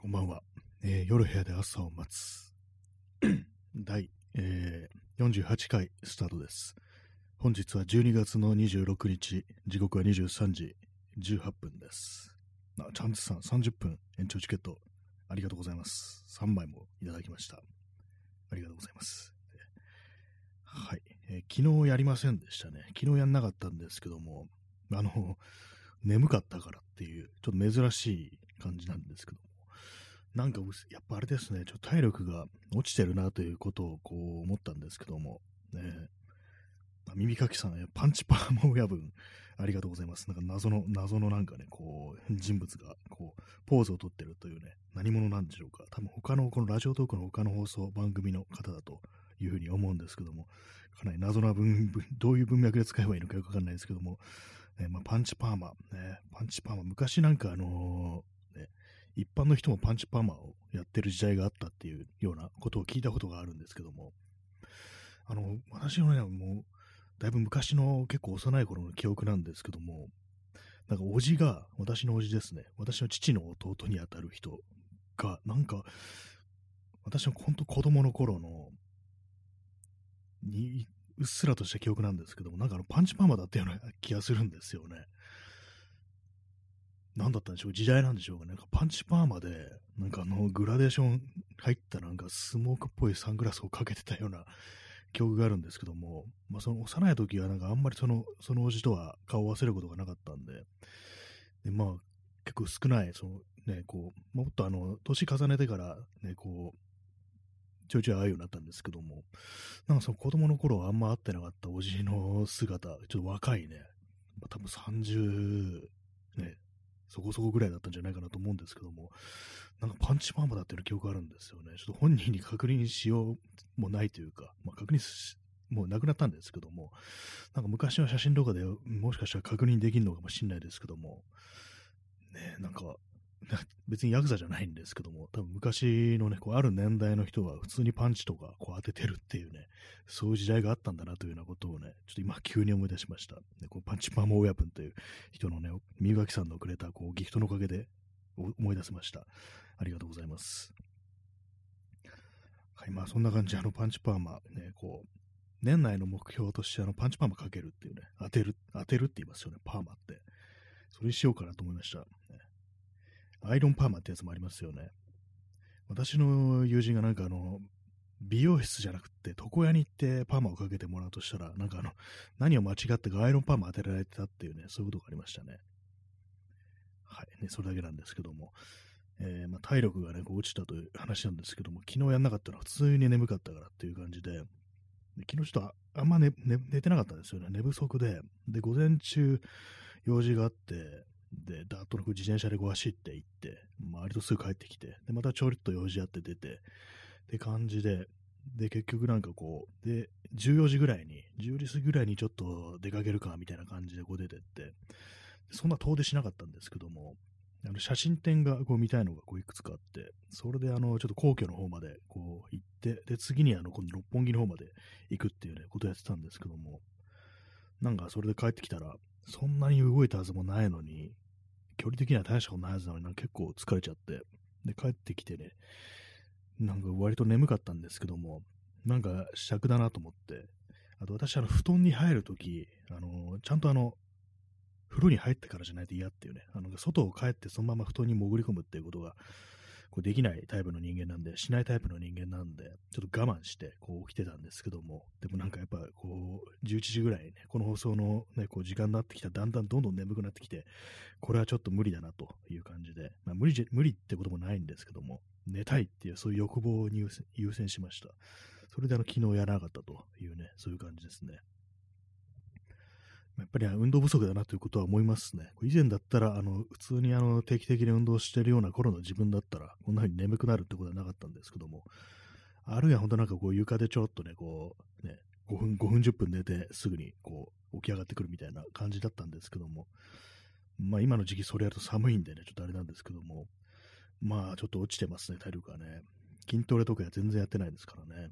こんばんは。えー夜部屋で朝を待つ。第、えー48回スタートです。本日は12月の26日、時刻は23時18分です。あ、チャンツさん30分延長チケットありがとうございます。3枚もいただきました。ありがとうございます。はい、えー昨日やりませんでしたね。昨日やんなかったんですけども、あの、眠かったからっていう、ちょっと珍しい感じなんですけど、なんか、やっぱあれですね、ちょっと体力が落ちてるなということをこう思ったんですけども、ね、あ耳かきさん、パンチパーマ親分、ありがとうございます。なんか謎の、謎のなんかね、こう、人物が、こう、ポーズをとってるというね、何者なんでしょうか。多分他の、このラジオトークの他の放送番組の方だというふうに思うんですけども、かなり謎な文、どういう文脈で使えばいいのかよくわかんないですけども、ね。まあ、パンチパーマ、ね、パンチパーマ、昔なんかあのー、一般の人もパンチパーマをやってる時代があったっていうようなことを聞いたことがあるんですけども、あの、私のね、もう、だいぶ昔の結構幼い頃の記憶なんですけども、なんかおじが、私のおじですね、私の父の弟にあたる人が、なんか、私の本当子供の頃の、に、うっすらとした記憶なんですけども、なんかあのパンチパーマだったような気がするんですよね。何だったんでしょう？時代なんでしょうか？ね。なんかパンチパーマで、なんかあのグラデーション入ったなんかスモークっぽいサングラスをかけてたような記憶があるんですけども、まあその幼い時はなんかあんまりその、そのおじとは顔を合わせることがなかったんで、でまあ結構少ない、そのね、こう、もっとあの、年重ねてからね、こう、ちょいちょい会うようになったんですけども、なんかその子供の頃はあんま会ってなかったおじの姿、ちょっと若いね、まあ、多分30、ね、そこそこぐらいだったんじゃないかなと思うんですけども、なんかパンチパーマだっていう記憶あるんですよね。ちょっと本人に確認しようもないというか、まあ、確認し、もうなくなったんですけども、なんか昔の写真とかでもしかしたら確認できるのかもしれないですけども、ね、なんか、別にヤクザじゃないんですけども、多分昔のね、こうある年代の人は普通にパンチとかこう当ててるっていうね、そういう時代があったんだなというようなことをね、ちょっと今急に思い出しました。ね、こうパンチパーマ親分という人のね、三垣さんのくれたこうギフトのおかげで思い出せました。ありがとうございます。はい、まあそんな感じあのパンチパーマ、ね、こう、年内の目標としてあのパンチパーマかけるっていうね、当てる、当てるって言いますよね、パーマって。それにしようかなと思いました。ねアイロンパーマってやつもありますよね。私の友人がなんかあの、美容室じゃなくて床屋に行ってパーマをかけてもらうとしたら、なんかあの、何を間違ってかアイロンパーマ当てられてたっていうね、そういうことがありましたね。はい、ね、それだけなんですけども。えーま、体力がね、こう落ちたという話なんですけども、昨日やんなかったのは普通に眠かったからっていう感じで、で昨日ちょっとあんま寝寝寝てなかったんですよね。寝不足で。で、午前中用事があって、で、だーっと自転車でこう走って行って、まあ割とすぐ帰ってきて、で、またちょろっと用事あって出て、って感じで、で、結局なんかこう、で、14時ぐらいに、10時過ぎぐらいにちょっと出かけるか、みたいな感じでこう出てって、そんな遠出しなかったんですけども、あの写真展がこう見たいのがこういくつかあって、それであの、ちょっと皇居の方までこう行って、で、次にあの、今度六本木の方まで行くっていうね、ことをやってたんですけども、なんかそれで帰ってきたら、そんなに動いたはずもないのに、距離的には大したことないはずなのに、なんか結構疲れちゃって、で、帰ってきてね、なんか割と眠かったんですけども、なんか尺だなと思って、あと私、あの、布団に入るとき、あの、ちゃんとあの、風呂に入ってからじゃないと嫌っていうね、あの、外を帰ってそのまま布団に潜り込むっていうことが、こうできないタイプの人間なんで、しないタイプの人間なんで、ちょっと我慢して、こう起きてたんですけども、でもなんかやっぱ、こう、11時ぐらいね、この放送のね、こう時間になってきたら、だんだんどんどん眠くなってきて、これはちょっと無理だなという感じで、まあ無理じゃ、無理ってこともないんですけども、寝たいっていう、そういう欲望に優先優先しました。それであの、昨日やらなかったというね、そういう感じですね。やっぱり運動不足だなということは思いますね。以前だったら、あの、普通にあの、定期的に運動してるような頃の自分だったら、こんな風に眠くなるってことはなかったんですけども、あるいは本当なんかこう床でちょっとね、こう、ね、5分、5分10分寝てすぐにこう、起き上がってくるみたいな感じだったんですけども、まあ今の時期それやると寒いんでね、ちょっとあれなんですけども、まあちょっと落ちてますね、体力がね。筋トレとかは全然やってないですからね。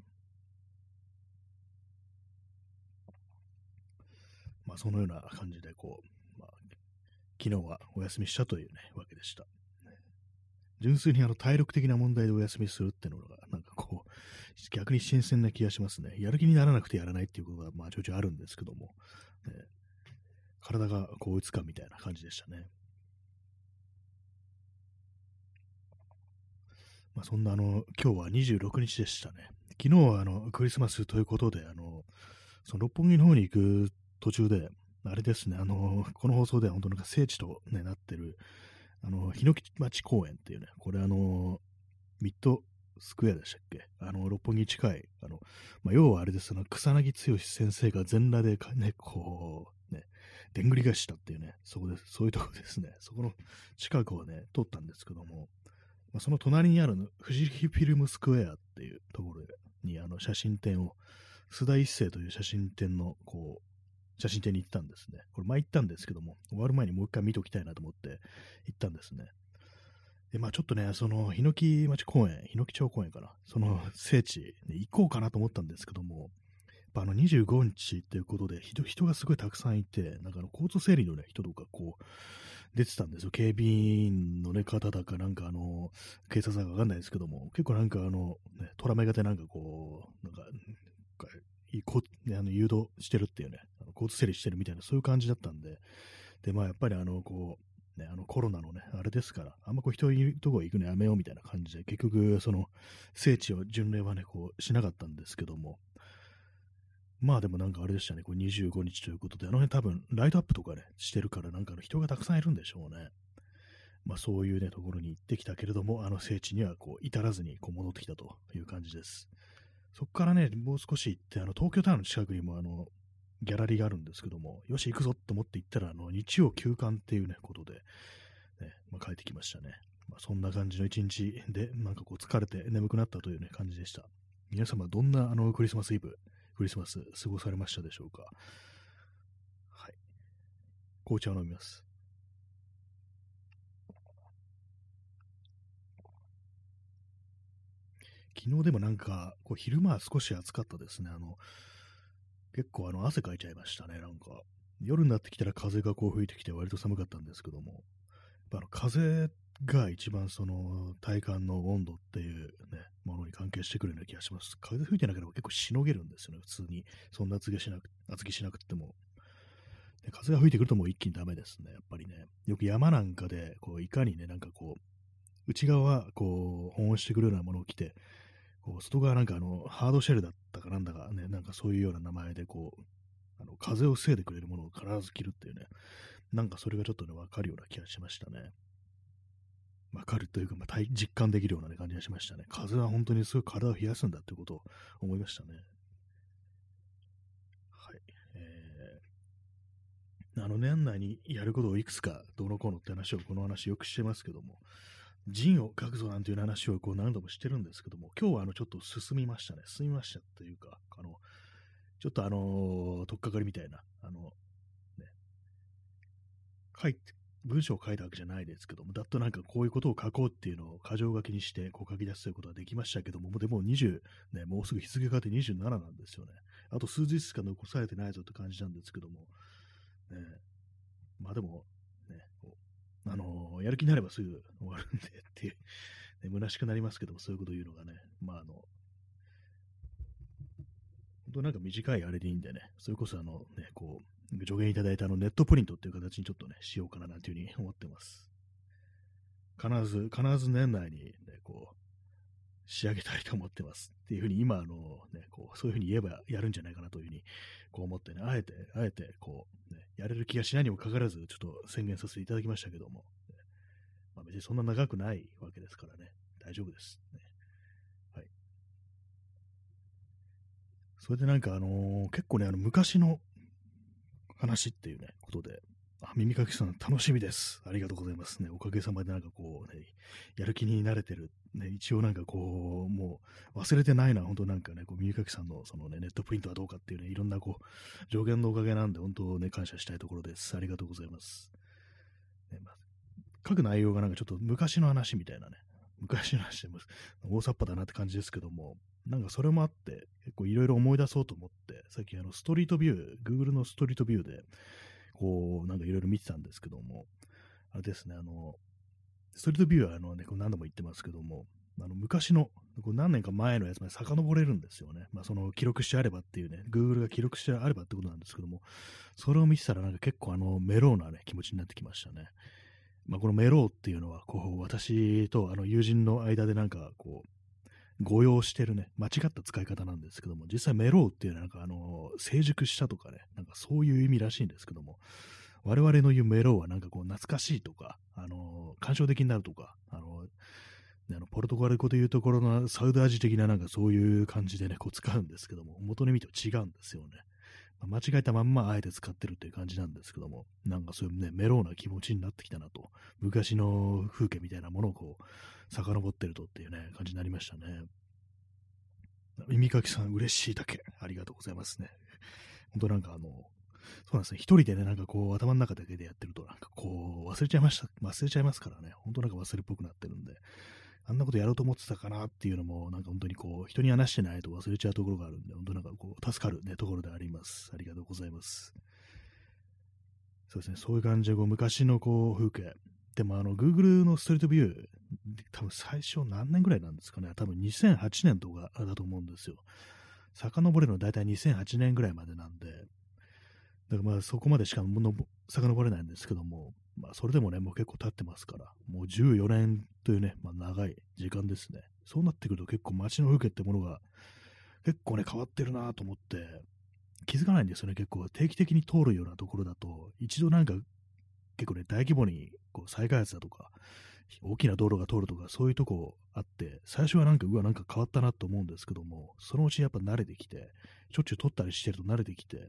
まあそのような感じでこう、まあ、昨日はお休みしたというね、わけでした。純粋にあの体力的な問題でお休みするっていうのが、なんかこう、逆に新鮮な気がしますね。やる気にならなくてやらないっていうことが、まあ、ちょいちょいあるんですけども、ね、体がこういつかみたいな感じでしたね。まあ、そんなあの、今日は26日でしたね。昨日はあの、クリスマスということで、あの、その六本木の方に行く途中で、あれですね、あの、この放送では本当なんか聖地と、ね、なってる、あの、日木町公園っていうね、これあの、ミッドスクエアでしたっけ？あの、六本木近い、あの、まあ、要はあれです、あの、草薙剛先生が全裸でね、こう、ね、でんぐり返したっていうね、そこで、そういうとこですね、そこの近くをね、通ったんですけども、まあ、その隣にある富士フィルムスクエアっていうところにあの写真展を、須田一世という写真展のこう写真展に行ったんですね。これ前行ったんですけども、終わる前にもう一回見ときたいなと思って行ったんですね。で、まあちょっとね、その、ヒノキ町公園、ヒノキ町公園かな、その聖地、ね、行こうかなと思ったんですけども、あの25日ということで人、人がすごいたくさんいて、なんかあの交通整理の、ね、人とかこう、出てたんですよ。警備員の、ね、方だか、なんかあの、警察だかわかんないですけども、結構なんかあの、ね、トラメガでなんかこう、なんか、こ、あの誘導してるっていうね、交通整理してるみたいな、そういう感じだったんで、で、まあやっぱりあの、こう、ね、あのコロナのね、あれですから、あんまこう人いるとこ行くのやめようみたいな感じで、結局、その、聖地を巡礼はね、こう、しなかったんですけども、まあでもなんかあれでしたね、これ25日ということで、あの辺多分ライトアップとかね、してるからなんか人がたくさんいるんでしょうね。まあそういうね、ところに行ってきたけれども、あの聖地にはこう至らずにこう戻ってきたという感じです。そこからね、もう少し行って、あの東京タワーの近くにもあのギャラリーがあるんですけども、よし行くぞと思って行ったら、あの日曜休館っていうね、ことで、ね、まあ、帰ってきましたね。まあ、そんな感じの一日で、なんかこう疲れて眠くなったというね、感じでした。皆様、どんなあのクリスマスイブクリスマス過ごされましたでしょうか？はい。紅茶を飲みます。昨日でもなんか、こう昼間は少し暑かったですね。あの、結構あの汗かいちゃいましたね、なんか。夜になってきたら風がこう吹いてきて割と寒かったんですけども、やっぱあの風が一番その体感の温度っていうね、ものに関係してくるような気がします。風吹いてなければ結構しのげるんですよね、普通に。そんな厚着しなく厚着しなくても。で風が吹いてくるともう一気にダメですね、やっぱりね。よく山なんかで、こう、いかにね、なんかこう、内側はこう、保温してくるようなものを着て、こう外側なんかあの、ハードシェルだったかなんだかね、なんかそういうような名前でこう、あの風を防いでくれるものを必ず着るっていうね、なんかそれがちょっとね、わかるような気がしましたね。わかるというか、まあ、実感できるような、ね、感じがしましたね。風は本当にすごい体を冷やすんだということを思いましたね。はい。えー、あの、年内にやることをいくつかどうのこうのって話を、この話よくしてますけども、陣を書くぞなんていう話をこう何度もしてるんですけども、今日はあのちょっと進みましたね。進みましたというか、あの、ちょっとあのー、とっかかりみたいな、あの、ね、書いて、文章を書いたわけじゃないですけども、だっとなんかこういうことを書こうっていうのを箇条書きにしてこう書き出すということができましたけども、でも20、ね、もうすぐ日付が変わって27なんですよね。あと数日しか残されてないぞって感じなんですけども、ね、まあでも、あのー、やる気になればすぐ終わるんでっていう、ね、虚しくなりますけども、そういうこと言うのがね、まああの、本当なんか短いあれでいいんでね、それこそあのね、こう、助言いただいたあのネットプリントっていう形にちょっとね、しようかななんていうふうに思ってます。必ず、必ず年内にね、こう、仕上げたいと思ってますっていうふうに今、あの、ね、こう、そういうふうに言えばやるんじゃないかなというふうに、こう思ってね、あえて、あえて、こう、ね、やれる気がしないにもかかわらず、ちょっと宣言させていただきましたけども、ね、まあ、別にそんな長くないわけですからね、大丈夫です。ね、はい。それでなんかあのー、結構ね、あの、昔の話っていうね、ことで、あ、耳かきさん楽しみです。ありがとうございますね。おかげさまでなんかこうね、やる気になれてる。ね、一応なんかこう、もう忘れてないのは本当なんかね、こう耳かきさんのそのね、ネットプリントはどうかっていうね、いろんなこう、上限のおかげなんで本当ね、感謝したいところです。ありがとうございます。ねまあ、書く内容がなんかちょっと昔の話みたいなね、昔の話でも大雑把だなって感じですけども、なんかそれもあって、結構いろいろ思い出そうと思って、さっきあのストリートビュー、Google のストリートビューで、こう、なんかいろいろ見てたんですけども、あれですね、あの、ストリートビューはあの、ね、こう何度も言ってますけども、あの昔のこう何年か前のやつまで遡れるんですよね。まあ、その記録してあればっていうね、Google が記録してあればってことなんですけども、それを見てたらなんか結構あのメローな、ね、気持ちになってきましたね。まあ、このメローっていうのは、こう、私とあの友人の間でなんか、こう、誤用してるね、間違った使い方なんですけども、実際メローっていうのはなんかあの、成熟したとかね、なんかそういう意味らしいんですけども、我々の言うメローはなんかこう懐かしいとか、あの、感傷的になるとか、あの、あのポルトガル語でいうところのサウダージ的ななんかそういう感じでね、こう使うんですけども、元に見ては違うんですよね。間違えたまんまあえて使ってるっていう感じなんですけども、なんかそういうね、メローな気持ちになってきたなと、昔の風景みたいなものをこう、遡ってるとっていうね、感じになりましたね。耳かきさん、嬉しいだけ。ありがとうございますね。本当なんかあの、そうなんですね。一人でね、なんかこう、頭の中だけでやってると、なんかこう、忘れちゃいました。忘れちゃいますからね。本当なんか忘れっぽくなってるんで、あんなことやろうと思ってたかなっていうのも、なんか本当にこう、人に話してないと忘れちゃうところがあるんで、本当なんかこう、助かるね、ところであります。ありがとうございます。そうですね、そういう感じで、こう、昔のこう、風景。でもあの、Google のストリートビュー、多分最初何年ぐらいなんですかね。多分2008年とかだと思うんですよ。遡れるのは大体2008年ぐらいまでなんで、だからまあそこまでしかの遡れないんですけども、まあ、それでもね、もう結構経ってますから、もう14年というね、まあ、長い時間ですね。そうなってくると結構街の風景ってものが結構ね、変わってるなと思って、気づかないんですよね、結構。定期的に通るようなところだと、一度なんか結構ね、大規模にこう再開発だとか、大きな道路が通るとか、そういうとこあって、最初はなんか、うわ、なんか変わったなと思うんですけども、そのうちやっぱ慣れてきて、しょっちゅう撮ったりしてると慣れてきて、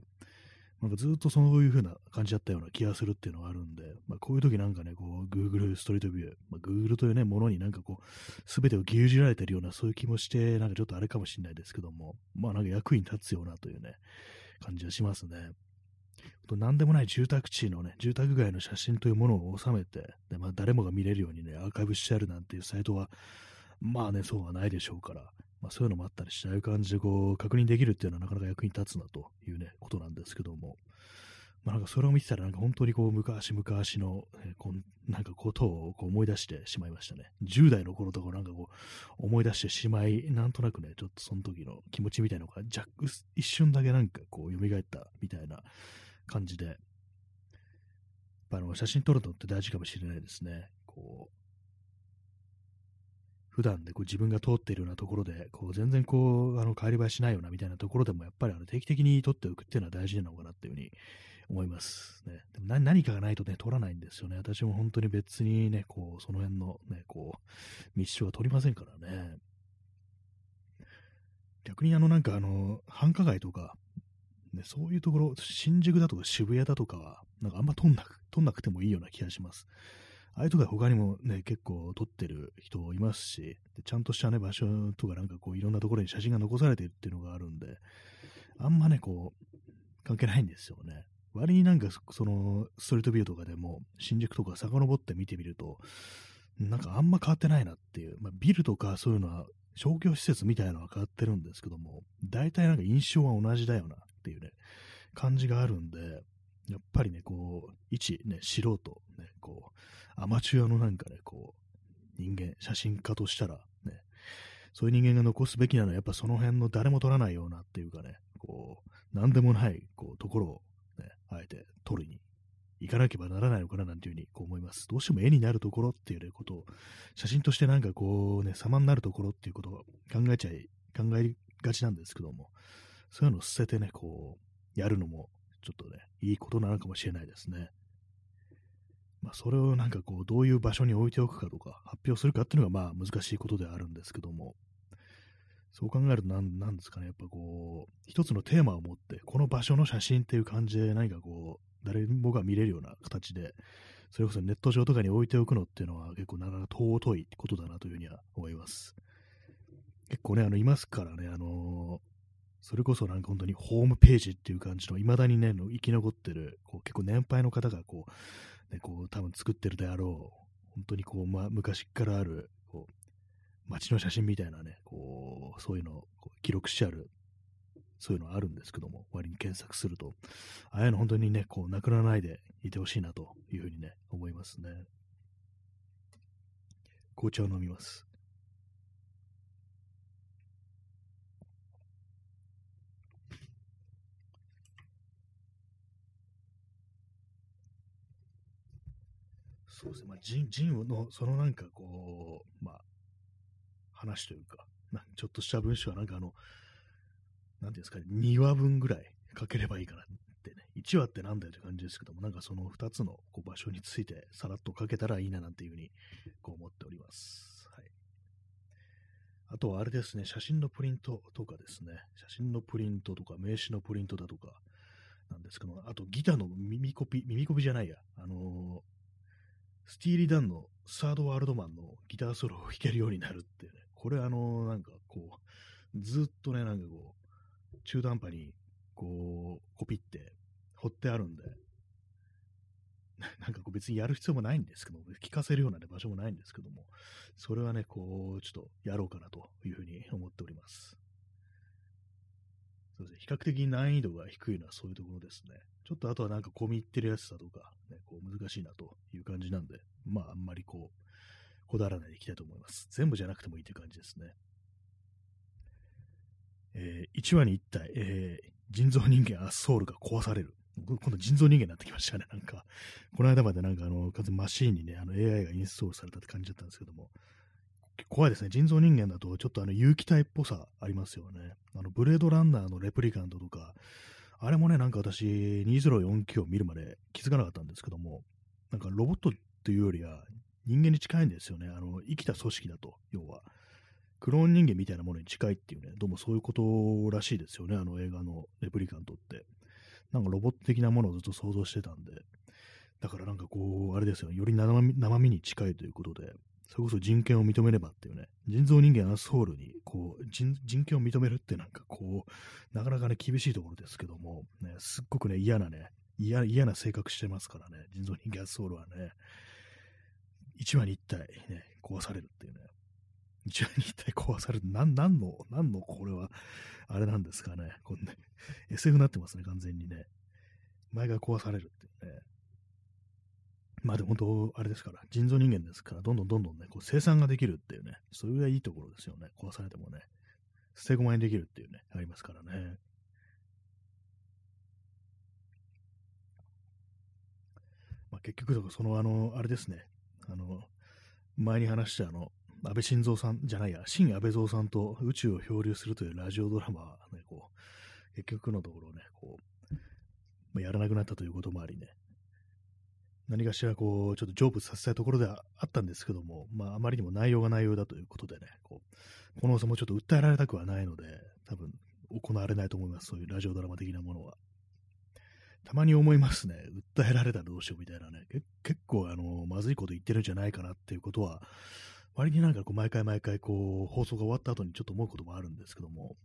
なんかずっとそういう風な感じだったような気がするっていうのがあるんで、まあ、こういう時なんかね、こう、Google ストリートビュー、まあ、Google というね、ものになんかこう、すべてを牛耳られてるような、そういう気もして、なんかちょっとあれかもしれないですけども、まあなんか役に立つようなというね、感じはしますね。と何でもない住宅地のね、住宅街の写真というものを収めて、でまあ、誰もが見れるようにね、アーカイブしてあるなんていうサイトは、まあね、そうはないでしょうから、まあ、そういうのもあったりして、ああいう感じでこう確認できるっていうのはなかなか役に立つなというね、ことなんですけども、まあ、なんかそれを見てたら、なんか本当にこう昔々の、えー、こんなんかことをこう思い出してしまいましたね。10代の頃とかなんかこう思い出してしまい、なんとなくね、ちょっとその時の気持ちみたいなのが若干一瞬だけなんかこう蘇ったみたいな感じで、あの写真撮るのって大事かもしれないですね。こう普段でこう自分が通っているようなところで、こう全然こう、あの、帰り映えしないようなみたいなところでも、やっぱりあの定期的に撮っておくっていうのは大事なのかなっていうふうに思います。ね、でも何かがないとね、撮らないんですよね。私も本当に別にね、こう、その辺のね、こう、密集は撮りませんからね。逆にあの、なんかあの、繁華街とか、ね、そういうところ、新宿だとか渋谷だとかは、なんかあんま撮んなく、撮んなくてもいいような気がします。ああいうとこは他にもね、結構撮ってる人いますし、でちゃんとしたね、場所とかなんかこういろんなところに写真が残されてるっていうのがあるんで、あんまね、こう、関係ないんですよね。割になんかそのストリートビューとかでも新宿とか遡って見てみると、なんかあんま変わってないなっていう、まあ、ビルとかそういうのは商業施設みたいなのは変わってるんですけども、大体なんか印象は同じだよなっていうね、感じがあるんで、やっぱりね、こう、一ね、素人、ね、こう、アマチュアのなんかね、こう、人間、写真家としたら、ね、そういう人間が残すべきなのは、やっぱその辺の誰も撮らないようなっていうかね、こう、なんでもない、こう、ところを、ね、あえて撮りに行かなければならないのかななんていうふうにこう思います。どうしても絵になるところっていうことを、写真としてなんかこうね、様になるところっていうことを考えちゃい、考えがちなんですけども、そういうのを捨ててね、こう、やるのもちょっとね、いいことなのかもしれないですね。まあ、それをなんかこう、どういう場所に置いておくかとか、発表するかっていうのがまあ難しいことではあるんですけども、そう考えるとなんなんですかね、やっぱこう、一つのテーマを持って、この場所の写真っていう感じで何かこう、誰もが見れるような形で、それこそネット上とかに置いておくのっていうのは結構なかなか尊いことだなというふうには思います。結構ね、あの、いますからね、あのーそれこそなんか本当にホームページっていう感じの、未だにね、生き残ってる、こう結構年配の方がこう、ね、こう多分作ってるであろう、本当にこう、まあ、昔からある、こう、街の写真みたいなね、こう、そういうのを記録してある、そういうのあるんですけども、割に検索すると、ああいうの本当にね、こう、なくならないでいてほしいなというふうにね、思いますね。紅茶を飲みます。そうですね。まあ、ジン、ジンの、そのなんかこう、まあ、話というか、なんちょっとした文章はなんかあの、なんていうんですかね、2話分ぐらい書ければいいかなってね、1話ってなんだよって感じですけども、なんかその2つのこう場所についてさらっと書けたらいいななんていうふうにこう思っております。はい。あとはあれですね、写真のプリントとかですね、写真のプリントとか名刺のプリントだとかなんですけど、あとギターの耳コピ、耳コピじゃないや、あのースティーリー・ダンのサードワールドマンのギターソロを弾けるようになるってね、これあのなんかこう、ずっとね、なんかこう、中途半端にこう、コピって掘ってあるんで、なんかこう別にやる必要もないんですけども、聞かせるような、ね、場所もないんですけども、それはね、こう、ちょっとやろうかなというふうに思っております。そうですね、比較的難易度が低いのはそういうところですね。ちょっとあとはなんか込み入ってるやつだとか、ね、こう難しいなという感じなんで、まああんまりこう、こだわらないでいきたいと思います。全部じゃなくてもいいという感じですね。えー1話に1体、えー人造人間アッソールが壊される。今度人造人間になってきましたね。なんか、この間までなんかあの、完全マシーンにね、あの AI がインストールされたって感じだったんですけども、怖いですね。人造人間だとちょっとあの有機体っぽさありますよね。あの、ブレードランナーのレプリカントとか、あれもね、なんか私、2049を見るまで気づかなかったんですけども、なんかロボットっていうよりは人間に近いんですよね。あの、生きた組織だと、要は。クローン人間みたいなものに近いっていうね、どうもそういうことらしいですよね、あの映画のレプリカントって。なんかロボット的なものをずっと想像してたんで、だからなんかこう、あれですよ、より生身に近いということで、それこそ人権を認めればっていうね、人造人間アスホールにこう人人権を認めるってなんかこう、なかなかね、厳しいところですけども、ね、すっごくね、嫌なね、嫌嫌な性格してますからね、人造人間アスホールはね、一話に一体ね、壊されるっていうね、一話に一体壊される。なん、なんの、なんのこれは、あれなんですかね。こんね、SF になってますね、完全にね。前が壊されるっていうね。まあでも本当、あれですから、人造人間ですから、どんどんどんどんね、こう生産ができるっていうね、それがいいところですよね。壊されてもね。捨て駒にできるっていうね、ありますからね。まあ結局、その、あの、あれですね。あの、前に話したあの、安倍晋三さんじゃないや、新安倍蔵さんと宇宙を漂流するというラジオドラマはね、こう、結局のところね、こう、まあ、やらなくなったということもありね、何かしらこう、ちょっと成仏させたいところではあったんですけども、まあ、あまりにも内容が内容だということでね、こう、この差もちょっと訴えられたくはないので、多分、行われないと思います、そういうラジオドラマ的なものは。たまに思いますね、訴えられたらどうしようみたいなね、結構、あの、まずいこと言ってるんじゃないかなっていうことは、割になんかこう毎回毎回こう放送が終わった後にちょっと思うこともあるんですけども、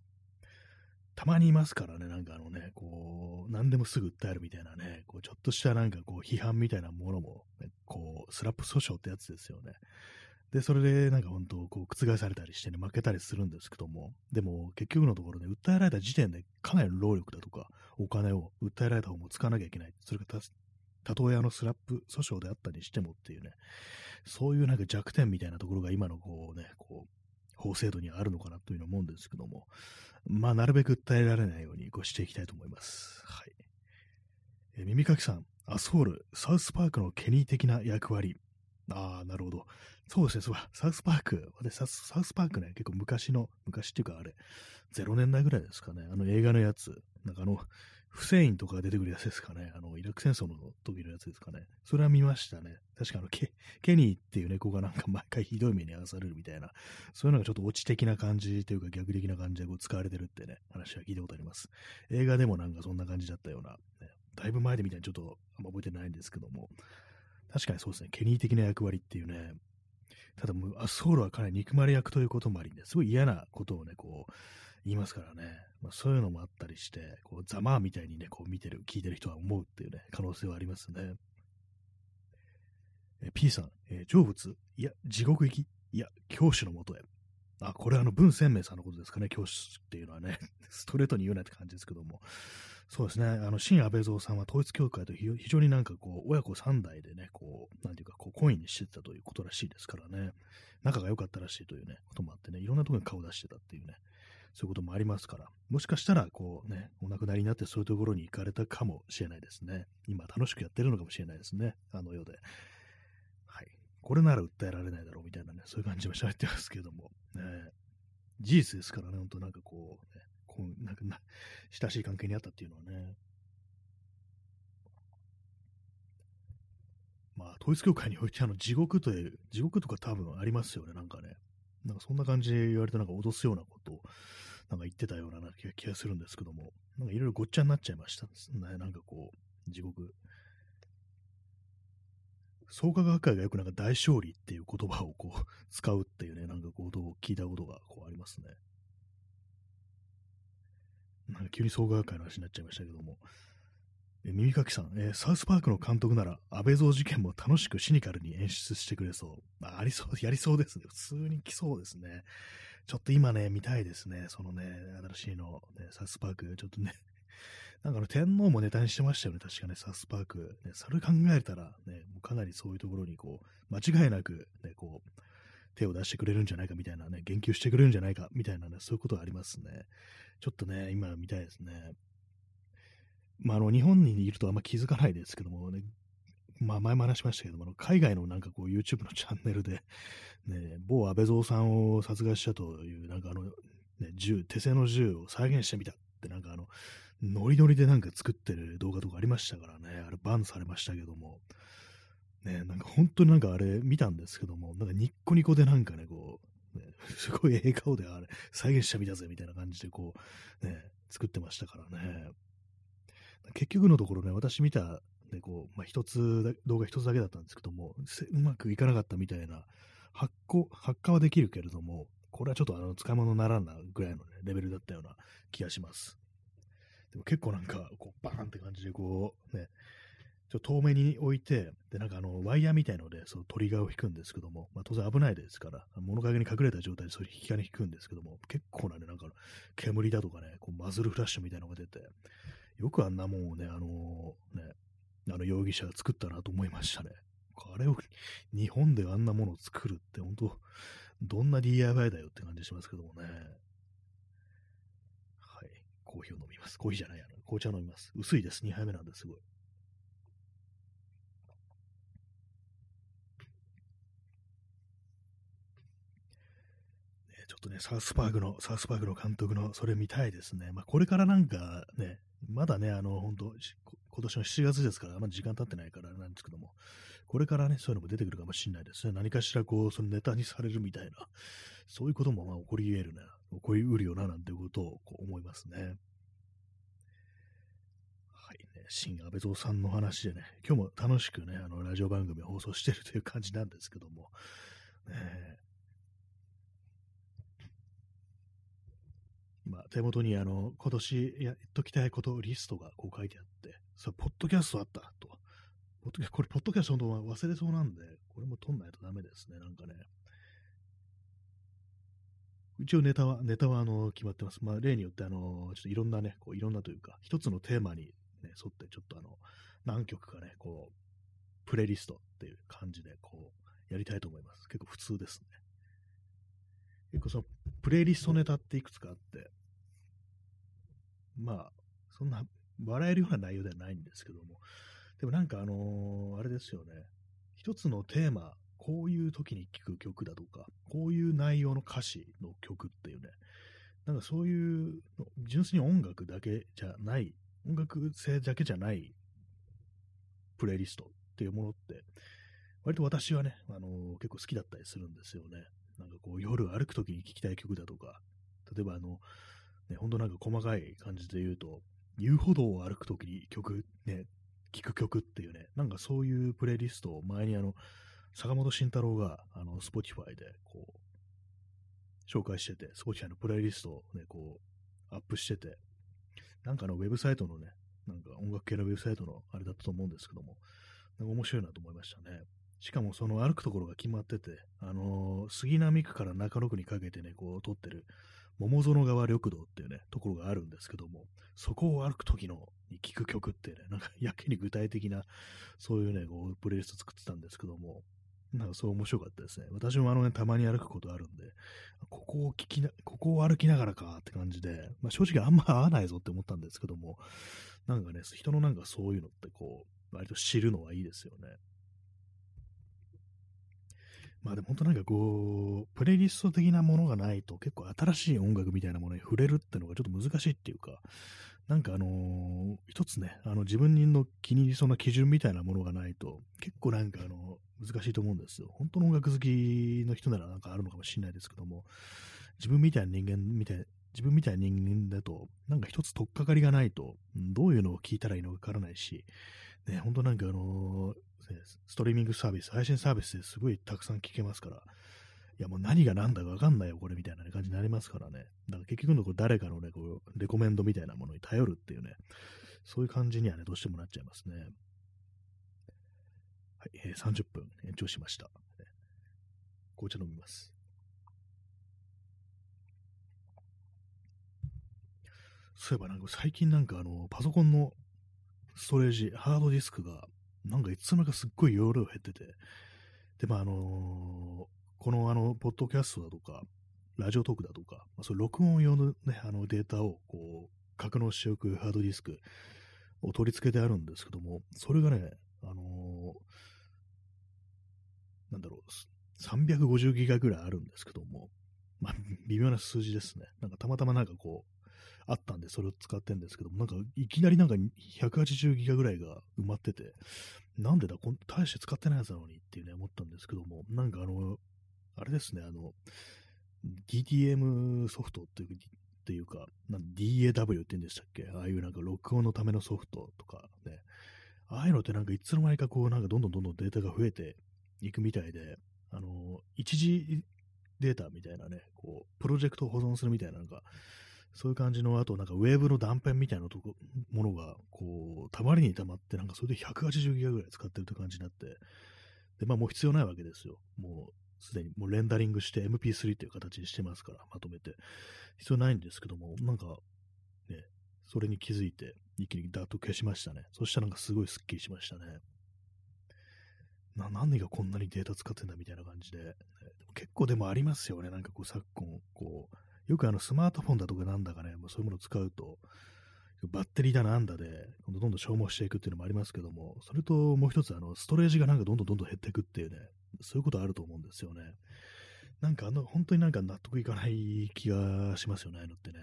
たまにいますからね、なんかあのね、こう、何でもすぐ訴えるみたいなね、こうちょっとしたなんかこう批判みたいなものも、ね、こう、スラップ訴訟ってやつですよね。で、それでなんか本当、こう、覆されたりしてね、負けたりするんですけども、でも結局のところね、訴えられた時点でかなりの労力だとか、お金を訴えられた方も使わなきゃいけない。それがたたとえあのスラップ訴訟であったにしてもっていうね、そういうなんか弱点みたいなところが今のこうね、こう、法制度にあるのかなというふうに思うんですけども、まあ、なるべく訴えられないようにこうしていきたいと思います。はい。え耳かきさん、アスホール、サウスパークのケニー的な役割。ああ、なるほど。そうですね、そうサウスパーク。私サウサウスパークね、結構昔の、昔っていうかあれ、0年代ぐらいですかね、あの映画のやつ。なんかあの、フセインとか出てくるやつですかね。あの、イラク戦争の時のやつですかね。それは見ましたね。確かあの、ケケニーっていう猫がなんか毎回ひどい目に遭わされるみたいな、そういうのがちょっとオチ的な感じというか逆的な感じでこう使われてるってね、話は聞いたことあります。映画でもなんかそんな感じだったような、ね、だいぶ前でみたいにちょっとあんま覚えてないんですけども、確かにそうですね、ケニー的な役割っていうね、ただもう、アスホールはかなり憎まれ役ということもありね、すごい嫌なことをね、こう、言いますからね、まあ、そういうのもあったりして、こう、ざまあみたいにね、こう見てる、聞いてる人は思うっていうね、可能性はありますね。え P さん、えー成仏いや、地獄行きいや、教師のもとへ。あ、これあの、文鮮明さんのことですかね、教師っていうのはね、ストレートに言うなって感じですけども。そうですね、あの、新安倍蔵さんは統一教会と非常になんかこう、親子三代でね、こう、なんていうか、こう、恋にしてたということらしいですからね、仲が良かったらしいというね、こともあってね、いろんなところに顔出してたっていうね、そういうこともありますから、もしかしたら、こうね、お亡くなりになってそういうところに行かれたかもしれないですね。今楽しくやってるのかもしれないですね、あの世で。はい。これなら訴えられないだろうみたいなね、そういう感じも喋ってますけども、ね、事実ですからね、ほんとなんかこう、ね、こうなんかな親しい関係にあったっていうのはね。まあ、統一教会においてあの地獄という、地獄とか多分ありますよね、なんかね。なんかそんな感じで言われてなんか脅すようなことをなんか言ってたような気がするんですけども、なんかいろいろごっちゃになっちゃいましたね。なんかこう、地獄。創価学会がよくなんか大勝利っていう言葉をこう 使うっていうね、なんかことを聞いたことがこうありますね。なんか急に創価学会の話になっちゃいましたけども。耳かきさん、えー、サウスパークの監督なら安倍蔵事件も楽しくシニカルに演出してくれそう。あ、ありそう、やりそうですね。普通に来そうですね。ちょっと今ね、見たいですね。そのね、新しいの、ね、サウスパーク、ちょっとね、なんかの天皇もネタにしてましたよね、確かね、サウスパーク。ね、それ考えたら、ね、もうかなりそういうところにこう、間違いなく、ね、こう、手を出してくれるんじゃないかみたいなね、言及してくれるんじゃないかみたいなね、そういうことがありますね。ちょっとね、今見たいですね。まあ、あの、日本にいるとあんま気づかないですけどもね、まあ、前も話しましたけども、海外のなんかこう YouTube のチャンネルで、ね、某安倍蔵さんを殺害したという、なんかあの、ね、銃、手製の銃を再現してみたって、なんかあの、ノリノリでなんか作ってる動画とかありましたからね、あれバンされましたけども、ね、なんか本当になんかあれ見たんですけども、なんかニッコニコでなんかね、こう、ね、すごい笑顔であれ、再現してみたぜみたいな感じでこう、ね、作ってましたからね。結局のところね、私見た、ね、こう、まあ、一つ、動画一つだけだったんですけども、うまくいかなかったみたいな、発行、発火はできるけれども、これはちょっとあの、使い物にならんなぐらいの、ね、レベルだったような気がします。でも結構なんか、こう、バーンって感じで、こう、ね、ちょっと遠目に置いて、で、なんかあの、ワイヤーみたいので、そのトリガーを引くんですけども、まあ当然危ないですから、物陰に隠れた状態でそれ引き金引くんですけども、結構なね、なんか煙だとかね、こうマズルフラッシュみたいなのが出て、よくあんなもんをね、あのね、あの容疑者が作ったなと思いましたね。あれを日本であんなものを作るって、本当どんな DIY だよって感じしますけどもね。はい。コーヒーを飲みます。コーヒーじゃないや紅茶飲みます。薄いです。2杯目なんですごい。ちょっとね、サウスパークの、サウスパークの監督の、それ見たいですね。まあ、これからなんかね、まだね、あの、本当今年の7月ですから、あまだ時間経ってないからなんですけども、これからね、そういうのも出てくるかもしれないですね。何かしらこう、そのネタにされるみたいな、そういうこともまあ起こり得るな、起こり得るよな、なんてことをこう思いますね。はいね、新安倍蔵さんの話でね、今日も楽しくね、あの、ラジオ番組を放送してるという感じなんですけども、ね、今、手元にあの、今年やっときたいことリストがこう書いてあって、さ、ポッドキャストあったと。ポッドこれ、ポッドキャスト本当忘れそうなんで、これも撮んないとダメですね、なんかね。一応ネタは、ネタはあの、決まってます。まあ、例によってあの、ちょっといろんなね、こういろんなというか、一つのテーマにね、沿ってちょっとあの、何曲かね、こう、プレイリストっていう感じで、こう、やりたいと思います。結構普通ですね。結構その、プレイリストネタっていくつかあって、まあ、そんな、笑えるような内容ではないんですけども、でもなんかあのー、あれですよね、一つのテーマ、こういう時に聴く曲だとか、こういう内容の歌詞の曲っていうね、なんかそういう、純粋に音楽だけじゃない、音楽性だけじゃないプレイリストっていうものって、割と私はね、あのー、結構好きだったりするんですよね。なんかこう夜歩くときに聴きたい曲だとか、例えばあの、ね、ほんとなんか細かい感じで言うと、遊歩道を歩くときに曲、ね、聴く曲っていうね、なんかそういうプレイリストを前にあの、坂本慎太郎が、あの、Spotify で、こう、紹介してて、Spotify のプレイリストをね、こう、アップしてて、なんかのウェブサイトのね、なんか音楽系のウェブサイトのあれだったと思うんですけども、なんか面白いなと思いましたね。しかもその歩くところが決まってて、あのー、杉並区から中野区にかけてね、こう撮ってる桃園川緑道っていうね、ところがあるんですけども、そこを歩く時のに聴く曲ってね、なんか やけに具体的な、そういうね、こう、プレイリスト作ってたんですけども、なんかそう面白かったですね。私もあのね、たまに歩くことあるんで、ここを聞きな、ここを歩きながらかって感じで、まあ正直あんま合わないぞって思ったんですけども、なんかね、人のなんかそういうのってこう、割と知るのはいいですよね。まあでも本当なんかこう、プレイリスト的なものがないと結構新しい音楽みたいなものに触れるってのがちょっと難しいっていうか、なんかあのー、一つね、あの自分の気に入りそうな基準みたいなものがないと、結構なんかあの、難しいと思うんですよ。本当の音楽好きの人ならなんかあるのかもしれないですけども、自分みたいな人間みたい、自分みたいな人間だと、なんか一つ取っかかりがないと、どういうのを聞いたらいいのかわからないし、ね、本当なんかあのー、ストリーミングサービス、配信サービスですごいたくさん聞けますから、いやもう何が何だかわかんないよ、これみたいな、感じになりますからね。だから結局のこう誰かのね、こう、レコメンドみたいなものに頼るっていうね、そういう感じにはね、どうしてもなっちゃいますね。はい、えー、30分延長しました。紅茶飲みます。そういえばなんか最近なんかあの、パソコンのストレージ、ハードディスクがなんかいつの間にかすっごい容量減ってて、で、まあ、あのー、このあの、ポッドキャストだとか、ラジオトークだとか、まあ、そ録音用のね、あのデータをこう、格納しておくハードディスクを取り付けてあるんですけども、それがね、あのー、なんだろう、350ギガぐらいあるんですけども、まあ、微妙な数字ですね。なんかたまたまなんかこう、あったんで、それを使ってるんですけども、なんか、いきなりなんか180ギガぐらいが埋まってて、なんでだ、こん大して使ってないやつなのにっていうね、思ったんですけども、なんかあの、あれですね、あの、DTM ソフトっていうていうか、DAW って言うんでしたっけ？ああいうなんか録音のためのソフトとかね、ああいうのってなんかいつの間にかこうなんかどんどんどんどんデータが増えていくみたいで、あの、一時データみたいなね、こう、プロジェクトを保存するみたいなのが、そういう感じの、あとなんかウェーブの断片みたいなとこものが、こう、たまりにたまって、なんかそれで180ギガぐらい使ってるって感じになって、で、まあもう必要ないわけですよ。もう、すでにもうレンダリングして MP3 っていう形にしてますから、まとめて。必要ないんですけども、なんか、ね、それに気づいて、一気にダーッと消しましたね。そしたらなんかすごいスッキリしましたね。な、何がこんなにデータ使ってんだみたいな感じで、結構でもありますよね。なんかこう昨今、こう、よくあのスマートフォンだとかなんだかね、まあ、そういうものを使うと、バッテリーだなんだで、どんどん消耗していくっていうのもありますけども、それともう一つ、あの、ストレージがなんかどんどんどんどん減っていくっていうね、そういうことあると思うんですよね。なんかあの、本当になんか納得いかない気がしますよね、あのってね。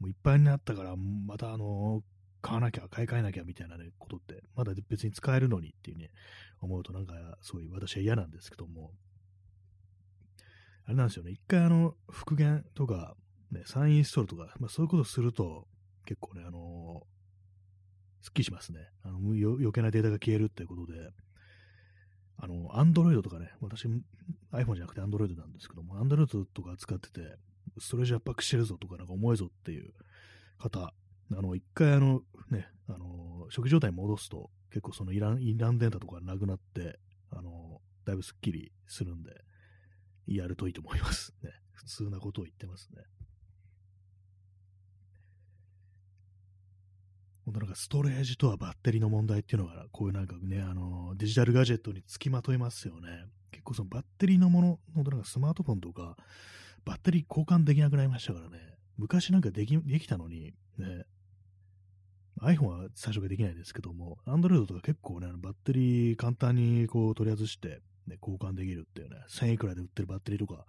もういっぱいになったから、またあの、買わなきゃ、買い替えなきゃみたいなね、ことって、まだ別に使えるのにっていうね、思うとなんか、そういう私は嫌なんですけども、あれなんですよね、一回あの、復元とか、ね、再インストールとか、まあ、そういうことすると、結構ね、あのー、すっきりしますね。あの余計なデータが消えるっていうことで、あの、アンドロイドとかね、私、iPhone じゃなくてアンドロイドなんですけども、アンドロイドとか使ってて、ストレージ圧迫してるぞとか、なんか重いぞっていう方、あの、一回あの、ね、あの、初期状態に戻すと、結構そのイラン、イランデータとかなくなって、あの、だいぶスッキリするんで、やるといいと思いますね。普通なことを言ってますね。本当なんかストレージとはバッテリーの問題っていうのが、こういうなんかね、あの、デジタルガジェットにつきまといますよね。結構そのバッテリーのもの、本当なんかスマートフォンとか、バッテリー交換できなくなりましたからね。昔なんかでき、できたのに、ね、iPhone は最初からできないですけども、Android とか結構ね、バッテリー簡単にこう取り外して、ね、交換できるっていうね、1000円くらいで売ってるバッテリーとか、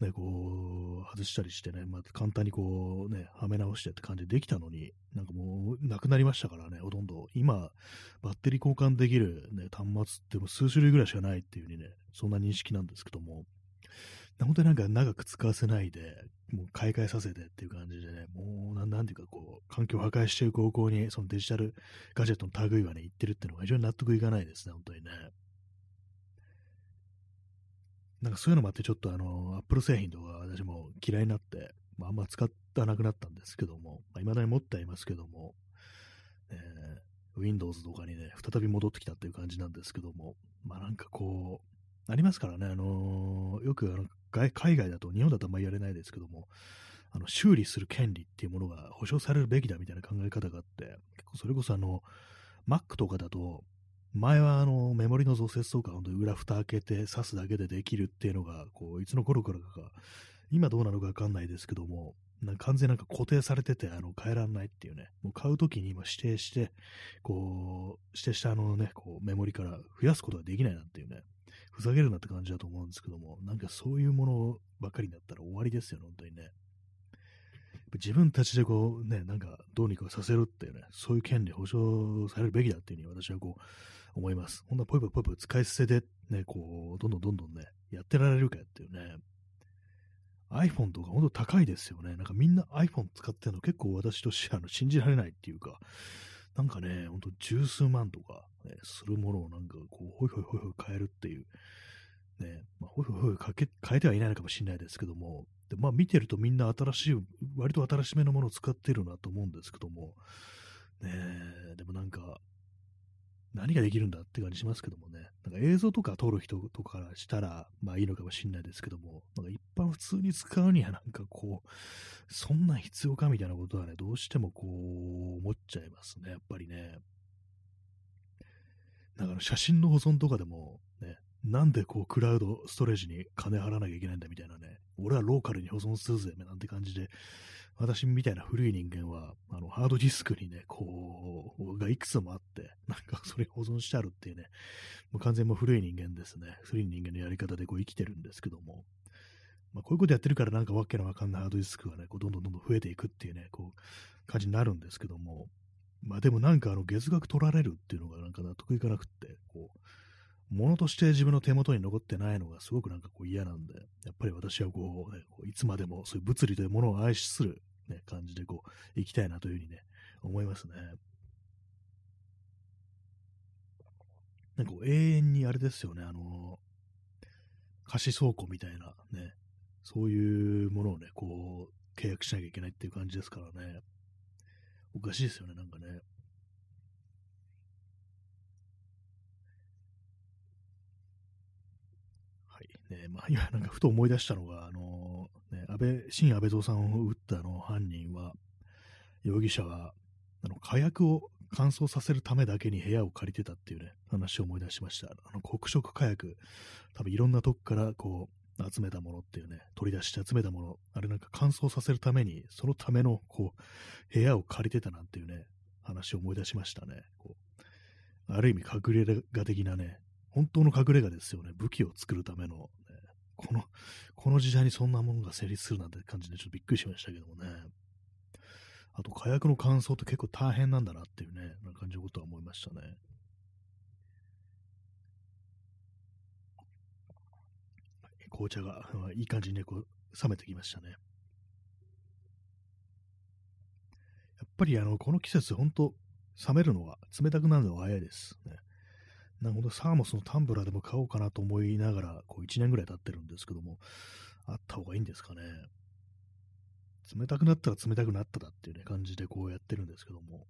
ね、こう、外したりしてね、まあ、簡単にこう、ね、はめ直してって感じでできたのに、なんかもう、なくなりましたからね、ほとんど。今、バッテリー交換できる、ね、端末っても数種類ぐらいしかないっていう風にね、そんな認識なんですけども、本当になんか長く使わせないで、もう買い替えさせてっていう感じでね、もうなんていうかこう、環境を破壊していく方向に、そのデジタルガジェットの類はね、行ってるっていうのが非常に納得いかないですね、本当にね。なんかそういうのもあって、ちょっとあの、アップル製品とか私も嫌いになって、まあ、あんま使ったなくなったんですけども、まあ、未だに持ってはいますけども、えー、Windows とかにね、再び戻ってきたっていう感じなんですけども、まあなんかこう、ありますからね、あのー、よくあの海外だと、日本だとあんまりやれないですけども、あの修理する権利っていうものが保障されるべきだみたいな考え方があって、結構それこそあの、Mac とかだと、前はあのメモリの増設とか、本当裏蓋開けて挿すだけでできるっていうのが、こういつの頃からか、今どうなのかわかんないですけども、なんか完全なんか固定されてて、あの変えられないっていうね、もう買うときに今指定して、こう、指定したあのね、こうメモリから増やすことができないなんていうね、ふざけるなって感じだと思うんですけども、なんかそういうものばっかりになったら終わりですよね、本当にね。自分たちでこうね、なんかどうにかさせるっていうね、そういう権利保障されるべきだっていうふうに私はこう思います。ほんなポイポイポイポイ使い捨てでね、こう、どんどんどんどんね、やってられるかっていうね。iPhone とか本当高いですよね。なんかみんな iPhone 使ってるの結構私としてあの信じられないっていうか、なんかね、ほんと十数万とか、ね、するものをなんかこう、ほいほいほいほい変えるっていう、ね、まあ、ほいほいほい変えてはいないのかもしれないですけども、でまあ見てるとみんな新しい、割と新しめのものを使ってるなと思うんですけども、ねでもなんか、何ができるんだって感じしますけどもね。なんか映像とか撮る人とかからしたら、まあいいのかもしれないですけども、なんか一般普通に使うにはなんかこう、そんな必要かみたいなことはね、どうしてもこう、思っちゃいますね、やっぱりね。だから写真の保存とかでも、ね、なんでこう、クラウドストレージに金払わなきゃいけないんだみたいなね、俺はローカルに保存するぜ、なんて感じで、私みたいな古い人間は、あの、ハードディスクにね、こう、がいくつもあって、なんかそれ保存してあるっていうね、もう完全もう古い人間ですね。古い人間のやり方でこう生きてるんですけども、まあ、こういうことやってるからなんかわけのわかんないハードディスクがね、こうどんどんどんどん増えていくっていうね、こう、感じになるんですけども、まあでもなんかあの月額取られるっていうのがなんか納得いかなくって、こう、ものとして自分の手元に残ってないのがすごくなんかこう嫌なんで、やっぱり私はこう、ね、いつまでもそういう物理というものを愛するね、感じでこう、行きたいなというふうにね、思いますね。なんか永遠にあれですよね、あの、貸し倉庫みたいなね、そういうものをね、こう、契約しなきゃいけないっていう感じですからね。おかしいですよね、なんかね。はい。ね、まあ、今なんかふと思い出したのが、あのね、安倍、新安倍蔵さんを撃ったの犯人は、容疑者は、あの、火薬を乾燥させるためだけに部屋を借りてたっていうね、話を思い出しました。あの、黒色火薬、多分いろんなとこからこう、集めたものっていうね、取り出して集めたもの、あれなんか乾燥させるために、そのための、こう、部屋を借りてたなんていうね、話を思い出しましたね。こうある意味隠れ家的なね、本当の隠れ家ですよね。武器を作るためのこの、この時代にそんなものが成立するなんて感じでちょっとびっくりしましたけどもね。あと、火薬の乾燥って結構大変なんだなっていうね、な感じのことは思いましたね。紅茶がいい感じにね、こう、冷めてきましたね。やっぱりあの、この季節、ほんと、冷めるのは、冷たくなるのは早いです。ね、なるほど、サーモスのタンブラーでも買おうかなと思いながら、こう1年ぐらい経ってるんですけども、あった方がいいんですかね。冷たくなったら冷たくなっただっていうね、感じでこうやってるんですけども。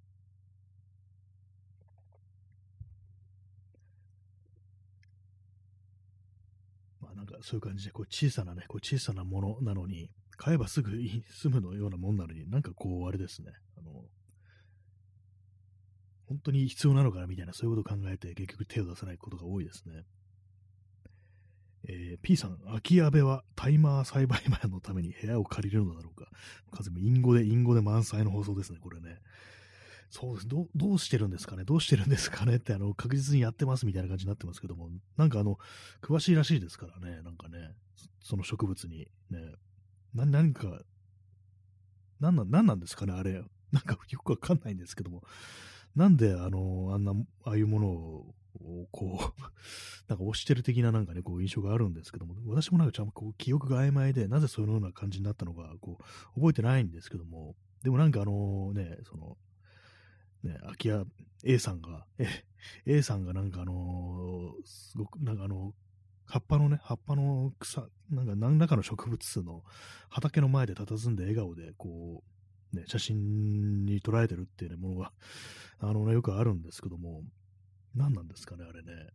まあなんかそういう感じで、こう小さなね、こう小さなものなのに、買えばすぐ済むのようなもんなのに、なんかこうあれですね、あの、本当に必要なのかなみたいな、そういうことを考えて、結局手を出さないことが多いですね。えー、P さん、秋矢部はタイマー栽培前のために部屋を借りれるのだろうか。風も隠語で、隠語で満載の放送ですね、これね。そうです。どどうしてるんですかね？どうしてるんですかねって、あの、確実にやってますみたいな感じになってますけども、なんかあの、詳しいらしいですからね、なんかね、その植物に、ね。な、何か、なんなん、なんなんですかねあれ。なんかよくわかんないんですけども、なんで、あの、あんな、ああいうものを、こう、なんか押してる的ななんかね、こう印象があるんですけども、私もなんかちゃんとこう記憶が曖昧で、なぜそういうような感じになったのか、こう、覚えてないんですけども、でもなんかあのね、その、ね、空き家 A さんが、A さんがなんかあのすごく、なんかあの、葉っぱのね、葉っぱの草、なんか何らかの植物の畑の前で佇んで笑顔で、こう、ね、写真に捉えてるっていう、ものが、あのね、よくあるんですけども、何なんですかね、あれね。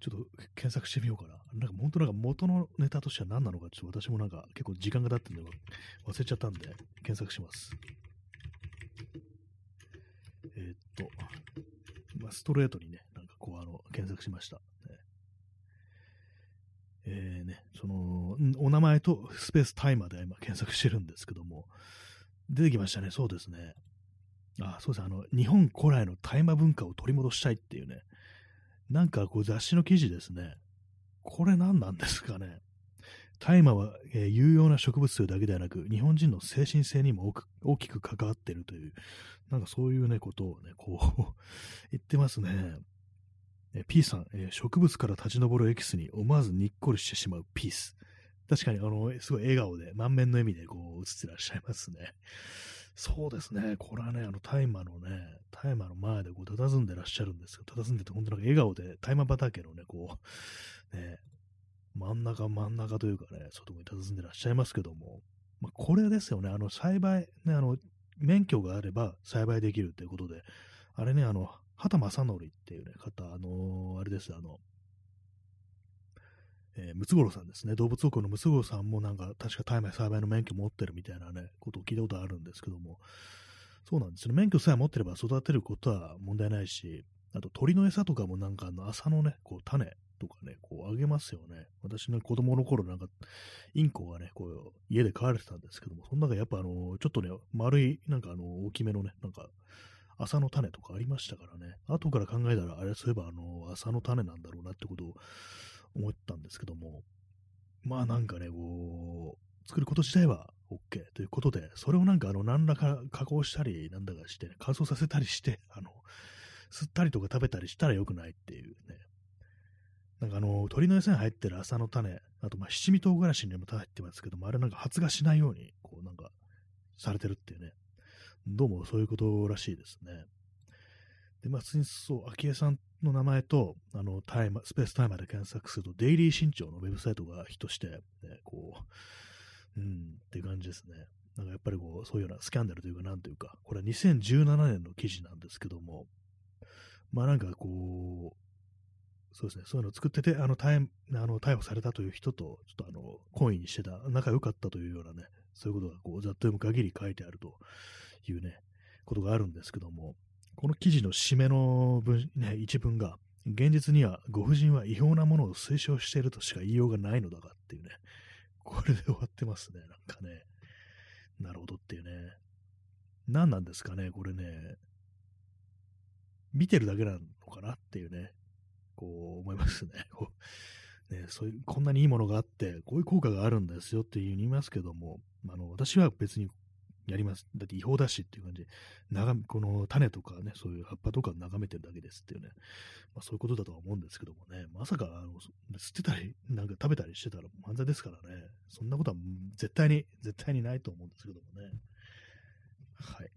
ちょっと検索してみようかな。なんか本当なんか元のネタとしては何なのか、ちょっと私もなんか結構時間が経ってんで忘れちゃったんで、検索します。えー、っと、まあ、ストレートにね、なんかこう、あの、検索しました。ね、えー、ね、その、お名前とスペースタイマーで今検索してるんですけども、出てきましたね、そうですね。あ、そうですねあの、日本古来の大麻文化を取り戻したいっていうね、なんかこう雑誌の記事ですね。これ何なんですかね。大麻は、えー、有用な植物というだけではなく、日本人の精神性にも大きく関わっているという、なんかそういうね、ことをね、こう言ってますね。え P さん、えー、植物から立ち上るエキスに思わずにっこりしてしまうピース。確かに、あの、すごい笑顔で、満面の笑みでこう映ってらっしゃいますね。そうですね。これはね、あの、大麻のね、大麻の前でこう、佇んでらっしゃるんですけど、佇んでて、本当なんか笑顔で、大麻畑のね、こう、ね、真ん中真ん中というかね、外に佇んでらっしゃいますけども、まあ、これですよね、あの、栽培、ね、あの、免許があれば栽培できるっていうことで、あれね、あの、畑正則っていうね、方、あのー、あれです、あの、え、ムツゴロウさんですね。動物王国のムツゴロウさんもなんか、確か大麻栽培の免許持ってるみたいなね、ことを聞いたことあるんですけども、そうなんですね。免許さえ持ってれば育てることは問題ないし、あと鳥の餌とかもなんかあの朝のね、こう種とかね、こうあげますよね。私の子供の頃なんか、インコがね、こう家で飼われてたんですけども、その中やっぱあの、ちょっとね、丸い、なんかあの、大きめのね、なんか、朝の種とかありましたからね。後から考えたら、あれ、そういえばあの、朝の種なんだろうなってことを思ったんですけども、まあなんかね、こう、作ること自体は OK ということで、それをなんかあの、何らか加工したり、なんだかして、ね、乾燥させたりして、あの、吸ったりとか食べたりしたら良くないっていうね。なんかあの、鳥の餌に入ってる朝の種、あとまあ七味唐辛子にも入ってますけども、あれなんか発芽しないように、こうなんか、されてるっていうね。どうもそういうことらしいですね。で、まあ、普通にそう、昭恵さんの名前と、あの、タイマ、スペースタイマーで検索すると、デイリー新潮のウェブサイトがヒットして、ね、こう、うん、って感じですね。なんかやっぱりこう、そういうようなスキャンダルというか、なんというか、これは2017年の記事なんですけども、まあなんかこう、そうですね、そういうのを作ってて、あの、逮あの逮捕されたという人と、ちょっとあの、懇意にしてた、仲良かったというようなね、そういうことがこう、ざっと読む限り書いてあるというね、ことがあるんですけども、この記事の締めの文、ね、一文が、現実にはご婦人は違法なものを推奨しているとしか言いようがないのだがっていうね、これで終わってますね、なんかね。なるほどっていうね。何なんですかね、これね。見てるだけなのかなっていうね、こう思いますね。こうねそういうこんなにいいものがあって、こういう効果があるんですよっていうに言いますけども、あの私は別にやります。だって違法だしっていう感じで、眺め、この種とかね、そういう葉っぱとか眺めてるだけですっていうね、まあ、そういうことだとは思うんですけどもね、まさか、あの、捨てたり、なんか食べたりしてたら犯罪ですからね、そんなことは絶対に、絶対にないと思うんですけどもね。はい。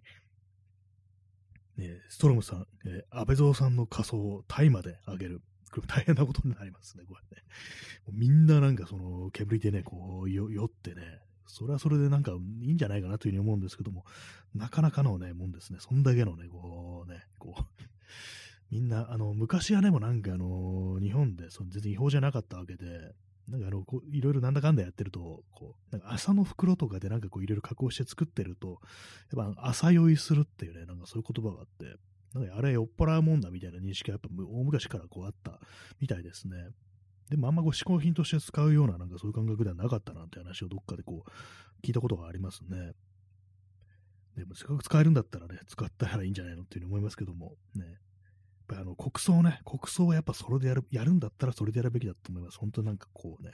ねストロムさん、えー、安倍蔵さんの仮装を大麻であげる。これ大変なことになりますね、これね。みんななんかその煙でね、こう、酔ってね、それはそれでなんかいいんじゃないかなというふうに思うんですけども、なかなかのね、もんですね。そんだけのね、こうね、こう、みんな、あの、昔はね、もなんかあの、日本でその全然違法じゃなかったわけで、なんかあの、こういろいろなんだかんだやってると、こう、なんか朝の袋とかでなんかこういろいろ加工して作ってると、やっぱ朝酔いするっていうね、なんかそういう言葉があって、なんかあれ酔っ払うもんだみたいな認識がやっぱ大昔からこうあったみたいですね。でもあんまこう嗜好品として使うようななんかそういう感覚ではなかったなんて話をどっかでこう聞いたことがありますね。でもせっかく使えるんだったらね、使ったらいいんじゃないのっていうふうに思いますけども、ね。やっぱりあの国葬ね、国葬はやっぱそれでやるやるんだったらそれでやるべきだと思います。本当なんかこうね、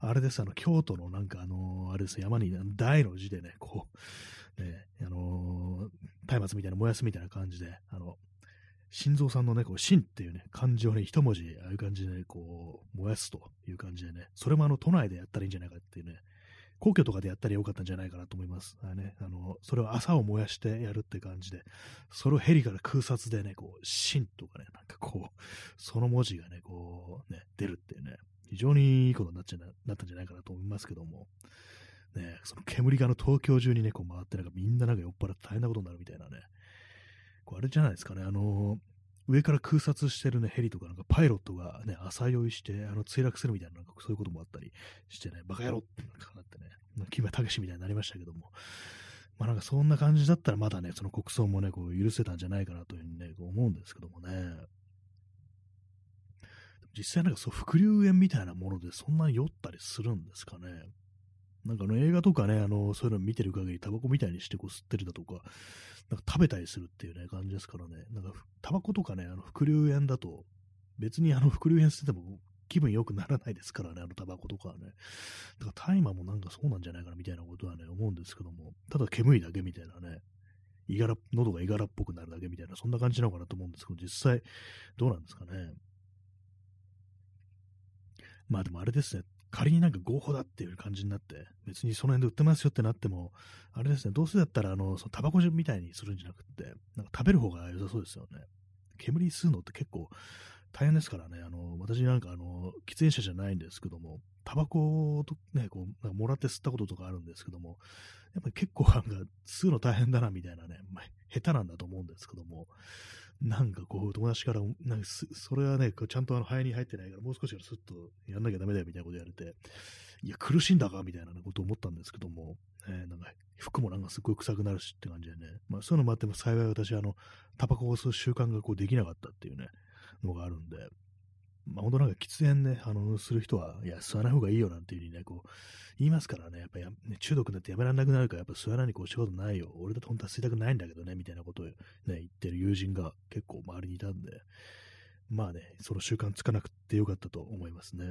あれです、あの京都のなんかあのー、あれです、山に大の字でね、こう、ね、あのー、松明みたいな燃やすみたいな感じで、あの、心臓さんのね、こう、心っていうね、漢字をね、一文字、ああいう感じで、ね、こう、燃やすという感じでね、それもあの、都内でやったらいいんじゃないかっていうね、皇居とかでやったらよかったんじゃないかなと思います。あね、あの、それを朝を燃やしてやるって感じで、それをヘリから空撮でね、こう、心とかね、なんかこう、その文字がね、こう、ね、出るっていうね、非常にいいことになっちゃなったんじゃないかなと思いますけども、ね、その煙がの東京中にね、こう回って、なんかみんななんか酔っ払って大変なことになるみたいなね。こうあれじゃないですかね、あの上から空撮してるね、ヘリとか、なんかパイロットがね、朝酔いして、あの、墜落するみたいな、なんかそういうこともあったりしてね、バカ野郎ってなんかなってね、木村武史みたいになりましたけども、まあなんかそんな感じだったらまだね、その国葬もね、こう許せたんじゃないかなというふうにね、こう思うんですけどもね。実際なんかそう、副流煙みたいなものでそんなに酔ったりするんですかね。なんかあの映画とかね、あの、そういうの見てる限りタバコみたいにしてこう吸ってるだとか、なんか食べたりするっていうね、感じですからね。なんかタバコとかね、あの、副流煙だと、別にあの、副流煙吸ってても気分良くならないですからね、あのタバコとかはね。だから大麻もなんかそうなんじゃないかなみたいなことはね、思うんですけども、ただ煙だけみたいなね、いがら、喉がいがらっぽくなるだけみたいな、そんな感じなのかなと思うんですけど、実際どうなんですかね。まあでもあれですね、仮になんか合法だっていう感じになって、別にその辺で売ってますよってなっても、あれですね、どうせだったら、あの、そのタバコみたいにするんじゃなくって、なんか食べる方が良さそうですよね。煙吸うのって結構大変ですからね、あの、私なんかあの、喫煙者じゃないんですけども、タバコとね、こう、なんかもらって吸ったこととかあるんですけども、やっぱり結構なんか吸うの大変だなみたいなね、まあ、下手なんだと思うんですけども、なんかこう、友達から、なんかそれはね、ちゃんとあの肺に入ってないから、もう少しスッとやんなきゃダメだよみたいなこと言われて、いや、苦しいんだかみたいなことを思ったんですけども、えー、なんか服もなんかすっごい臭くなるしって感じでね、まあそういうのもあっても幸い私、あの、タバコを吸う習慣がこうできなかったっていうね、のがあるんで、まあ本当なんか喫煙ね、あの、する人は、いや、吸わない方がいいよなんていう風にね、こう、言いますからね、やっぱり、ね、中毒になってやめられなくなるから、やっぱ吸わないにこう仕事ないよ。俺だと本当は吸いたくないんだけどね、みたいなことをね、言ってる友人が結構周りにいたんで、まあね、その習慣つかなくてよかったと思いますね。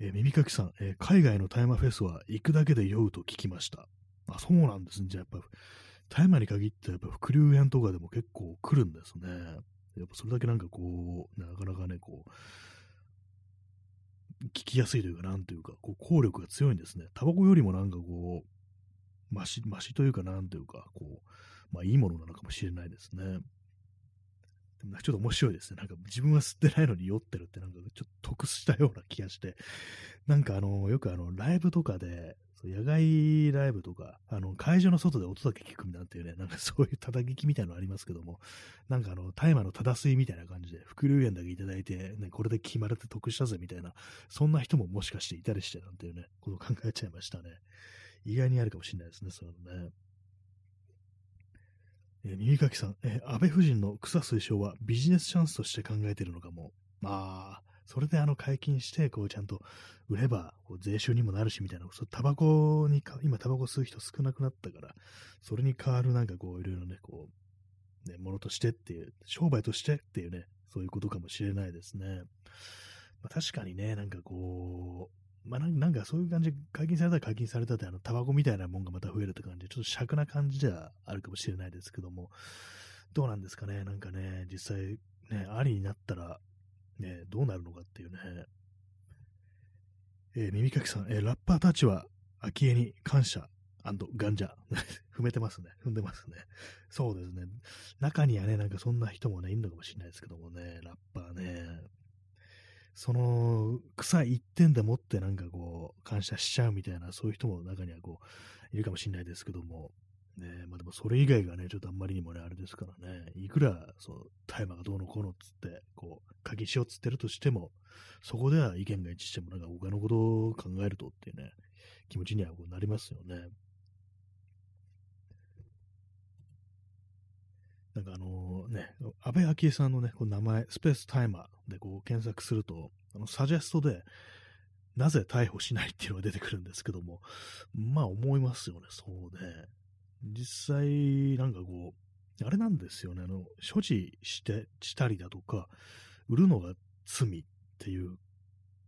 えー、耳かきさん、えー、海外の大麻フェスは行くだけで酔うと聞きました。あ、そうなんですね。じゃあやっぱ、大麻に限ってやっぱ副流煙とかでも結構来るんですね。やっぱそれだけなんかこう、なかなかね、こう、聞きやすいというか、なんというか、こう効力が強いんですね。タバコよりもなんかこう、マシ、マシというか、なんというか、こう、まあいいものなのかもしれないですね。でもちょっと面白いですね。なんか自分は吸ってないのに酔ってるってなんかちょっと得したような気がして、なんかあの、よくあの、ライブとかで、野外ライブとか、あの、会場の外で音だけ聞くなんていうね、なんかそういう叩きみたいなのありますけども、なんかあの、大麻のた吸いみたいな感じで、副流煙だけいただいて、ね、これで決まれて得したぜみたいな、そんな人ももしかしていたりしてなんていうね、ことを考えちゃいましたね。意外にあるかもしれないですね、そういうのね。え、耳かきさん、え、安倍夫人の草推奨はビジネスチャンスとして考えているのかも。まあ、それであの解禁して、こうちゃんと売ればこう税収にもなるしみたいな、そタバコにか、今タバコ吸う人少なくなったから、それに代わるなんかこういろいろね、こう、ね、ものとしてっていう、商売としてっていうね、そういうことかもしれないですね。まあ、確かにね、なんかこう、まあなんかそういう感じで解禁されたら解禁されたって、あの、タバコみたいなもんがまた増えるって感じで、ちょっと尺な感じではあるかもしれないですけども、どうなんですかね、なんかね、実際ね、ありになったら、ね、どうなるのかっていうね。えー、耳かきさん、えー、ラッパーたちは、昭恵に感謝ガンジャ。踏めてますね。踏んでますね。そうですね。中にはね、なんかそんな人もね、いるのかもしれないですけどもね、ラッパーね。その、草一点でもってなんかこう、感謝しちゃうみたいな、そういう人も中にはこう、いるかもしれないですけども、ねまあでもそれ以外がね、ちょっとあんまりにもね、あれですからね、いくら、そう、大麻がどうのこうのっつって、こう、鍵しようっつってるとしても、そこでは意見が一致しても、なんか他のことを考えるとっていうね、気持ちにはこうなりますよね。なんかあのね、安倍昭恵さんのね、こう名前、スペースタイマーでこう検索すると、あの、サジェストで、なぜ逮捕しないっていうのが出てくるんですけども、まあ思いますよね、そうね。実際、なんかこう、あれなんですよね、あの、所持して、したりだとか、売るのが罪っていう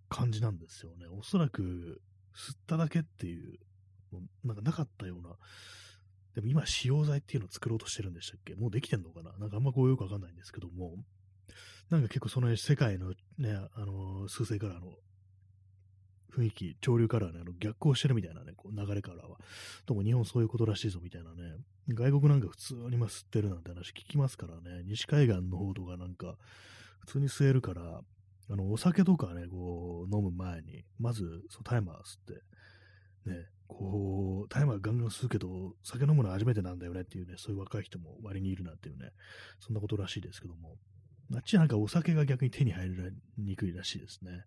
感じなんですよね。おそらく、吸っただけっていう、なんかなかったような、でも今、使用剤っていうのを作ろうとしてるんでしたっけ？もうできてんのかな？なんかあんまこうよくわかんないんですけども、なんか結構その世界のね、あの、数世からの雰囲気、潮流からね、あの逆行してるみたいなね、こう流れからは。どうも日本そういうことらしいぞみたいなね。外国なんか普通にま吸ってるなんて話聞きますからね。西海岸の方とかなんか、普通に吸えるから、あの、お酒とかね、こう、飲む前に、まず、そう、タイマー吸って、ね、こう、タイマーガンガン吸うけど、酒飲むのは初めてなんだよねっていうね、そういう若い人も割にいるなんていうね、そんなことらしいですけども、あっちなんかお酒が逆に手に入りにくいらしいですね。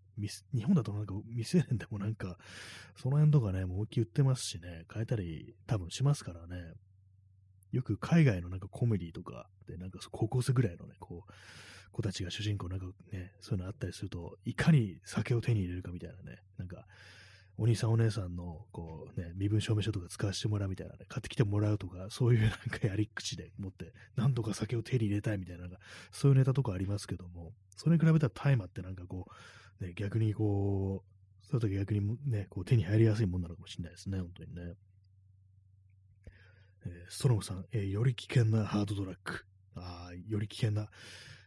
日本だとなんか未成年でもなんか、その辺とかね、もう大きい売ってますしね、変えたり多分しますからね。よく海外のなんかコメディとかで、なんか高校生ぐらいのね、こう、子たちが主人公なんかね、そういうのあったりすると、いかに酒を手に入れるかみたいなね、なんか、お兄さんお姉さんの、こうね、身分証明書とか使わせてもらうみたいなね、買ってきてもらうとか、そういうなんかやり口で持って、何とか酒を手に入れたいみたいな、そういうネタとかありますけども、それに比べたら大麻ってなんかこう、ね、逆にこう、そういう時逆にね、こう手に入りやすいもんなのかもしれないですね、本当にね。えー、ストロムさん、えー、より危険なハードドラッグ。ああ、より危険な。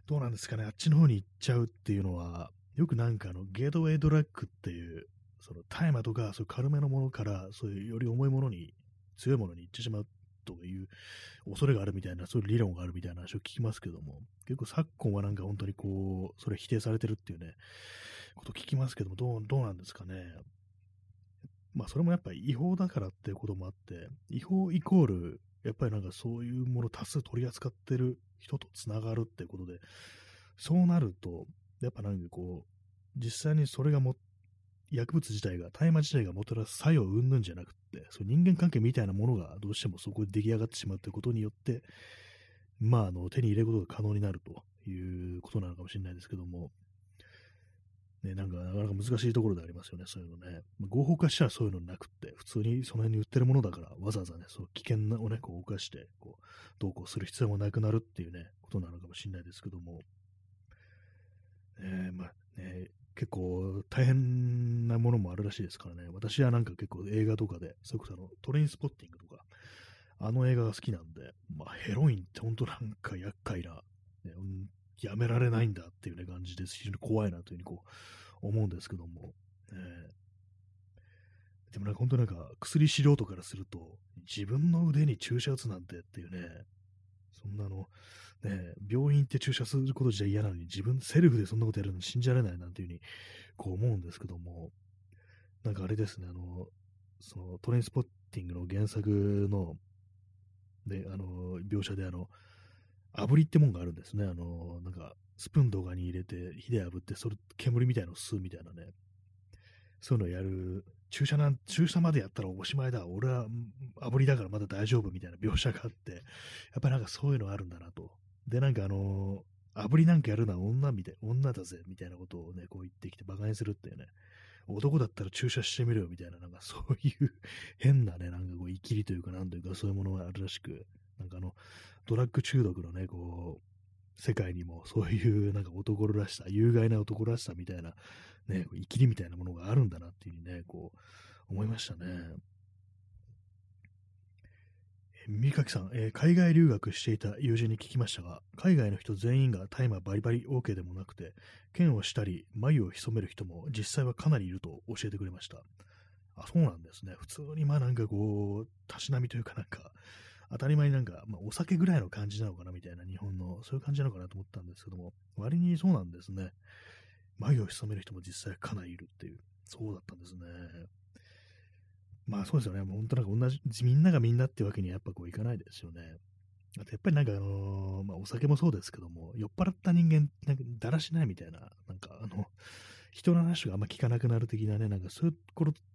どうなんですかね、あっちの方に行っちゃうっていうのは、よくなんかあの、ゲートウェイドラッグっていう、その大麻とか、そういう軽めのものから、そういうより重いものに、強いものに行ってしまうという恐れがあるみたいな、そういう理論があるみたいな話を聞きますけども、結構昨今はなんか本当にこう、それ否定されてるっていうね、こと聞きますけども、どう、どうなんですかね。まあそれもやっぱり違法だからっていうこともあって、違法イコール、やっぱりなんかそういうもの多数取り扱ってる人とつながるっていうことで、そうなると、やっぱなんかこう、実際にそれがも薬物自体が、大麻自体がもたらす作用云々じゃなくって、そう人間関係みたいなものがどうしてもそこで出来上がってしまうということによって、まあ、あの、手に入れることが可能になるということなのかもしれないですけども、ね、なんか、なかなか難しいところでありますよね、そういうのね。合法化したらそういうのなくって、普通にその辺に売ってるものだから、わざわざね、そう危険なをね、こう犯して、こう、どうこうする必要もなくなるっていうね、ことなのかもしれないですけども、えー、まあね、結構大変なものもあるらしいですからね。私はなんか結構映画とかで、それこそあのトレインスポッティングとか、あの映画が好きなんで、まあ、ヘロインって本当なんか厄介な、ね、やめられないんだっていうね感じです。非常に怖いなというふうにこう思うんですけども。えー、でもなんか本当なんか薬素人からすると、自分の腕に注射打つなんてっていうね、そんなの、ね、病院って注射することじゃ嫌なのに、自分セルフでそんなことやるの信じられないなんていうふうにこう思うんですけども、なんかあれですね、あの、そのトレインスポッティングの原作の、で、あの、描写であの、炙りってもんがあるんですね。あの、なんか、スプーン動画に入れて、火で炙って、それ、煙みたいの吸うみたいなね。そういうのをやる、注射なん、注射までやったらおしまいだ。俺は炙りだからまだ大丈夫みたいな描写があって、やっぱりなんかそういうのあるんだなと。で、なんかあのー、炙りなんかやるのは女みたい、女だぜ、みたいなことをね、こう言ってきて馬鹿にするっていうね。男だったら注射してみるよ、みたいな、なんかそういう 変なね、なんかこう、生きりというか、なんというか、そういうものがあるらしく、なんかあの、ドラッグ中毒のね、こう、世界にもそういうなんか男らしさ、有害な男らしさみたいな、ね、生きりみたいなものがあるんだなっていうふうにね、こう、思いましたね。三垣さん、えー、海外留学していた友人に聞きましたが、海外の人全員が大麻バリバリ OK でもなくて、剣をしたり、眉を潜める人も実際はかなりいると教えてくれました。あ、そうなんですね。普通にまあなんかこう、たしなみというかなんか、当たり前になんか、まあ、お酒ぐらいの感じなのかなみたいな日本の、そういう感じなのかなと思ったんですけども、割にそうなんですね。眉を潜める人も実際かなりいるっていう、そうだったんですね。まあそうですよね。もう本当なんか同じ、みんながみんなってわけにはやっぱこういかないですよね。あとやっぱりなんかあのー、まあお酒もそうですけども、酔っ払った人間、なんかだらしないみたいな、なんかあの、人の話があんま聞かなくなる的なね、なんかそういう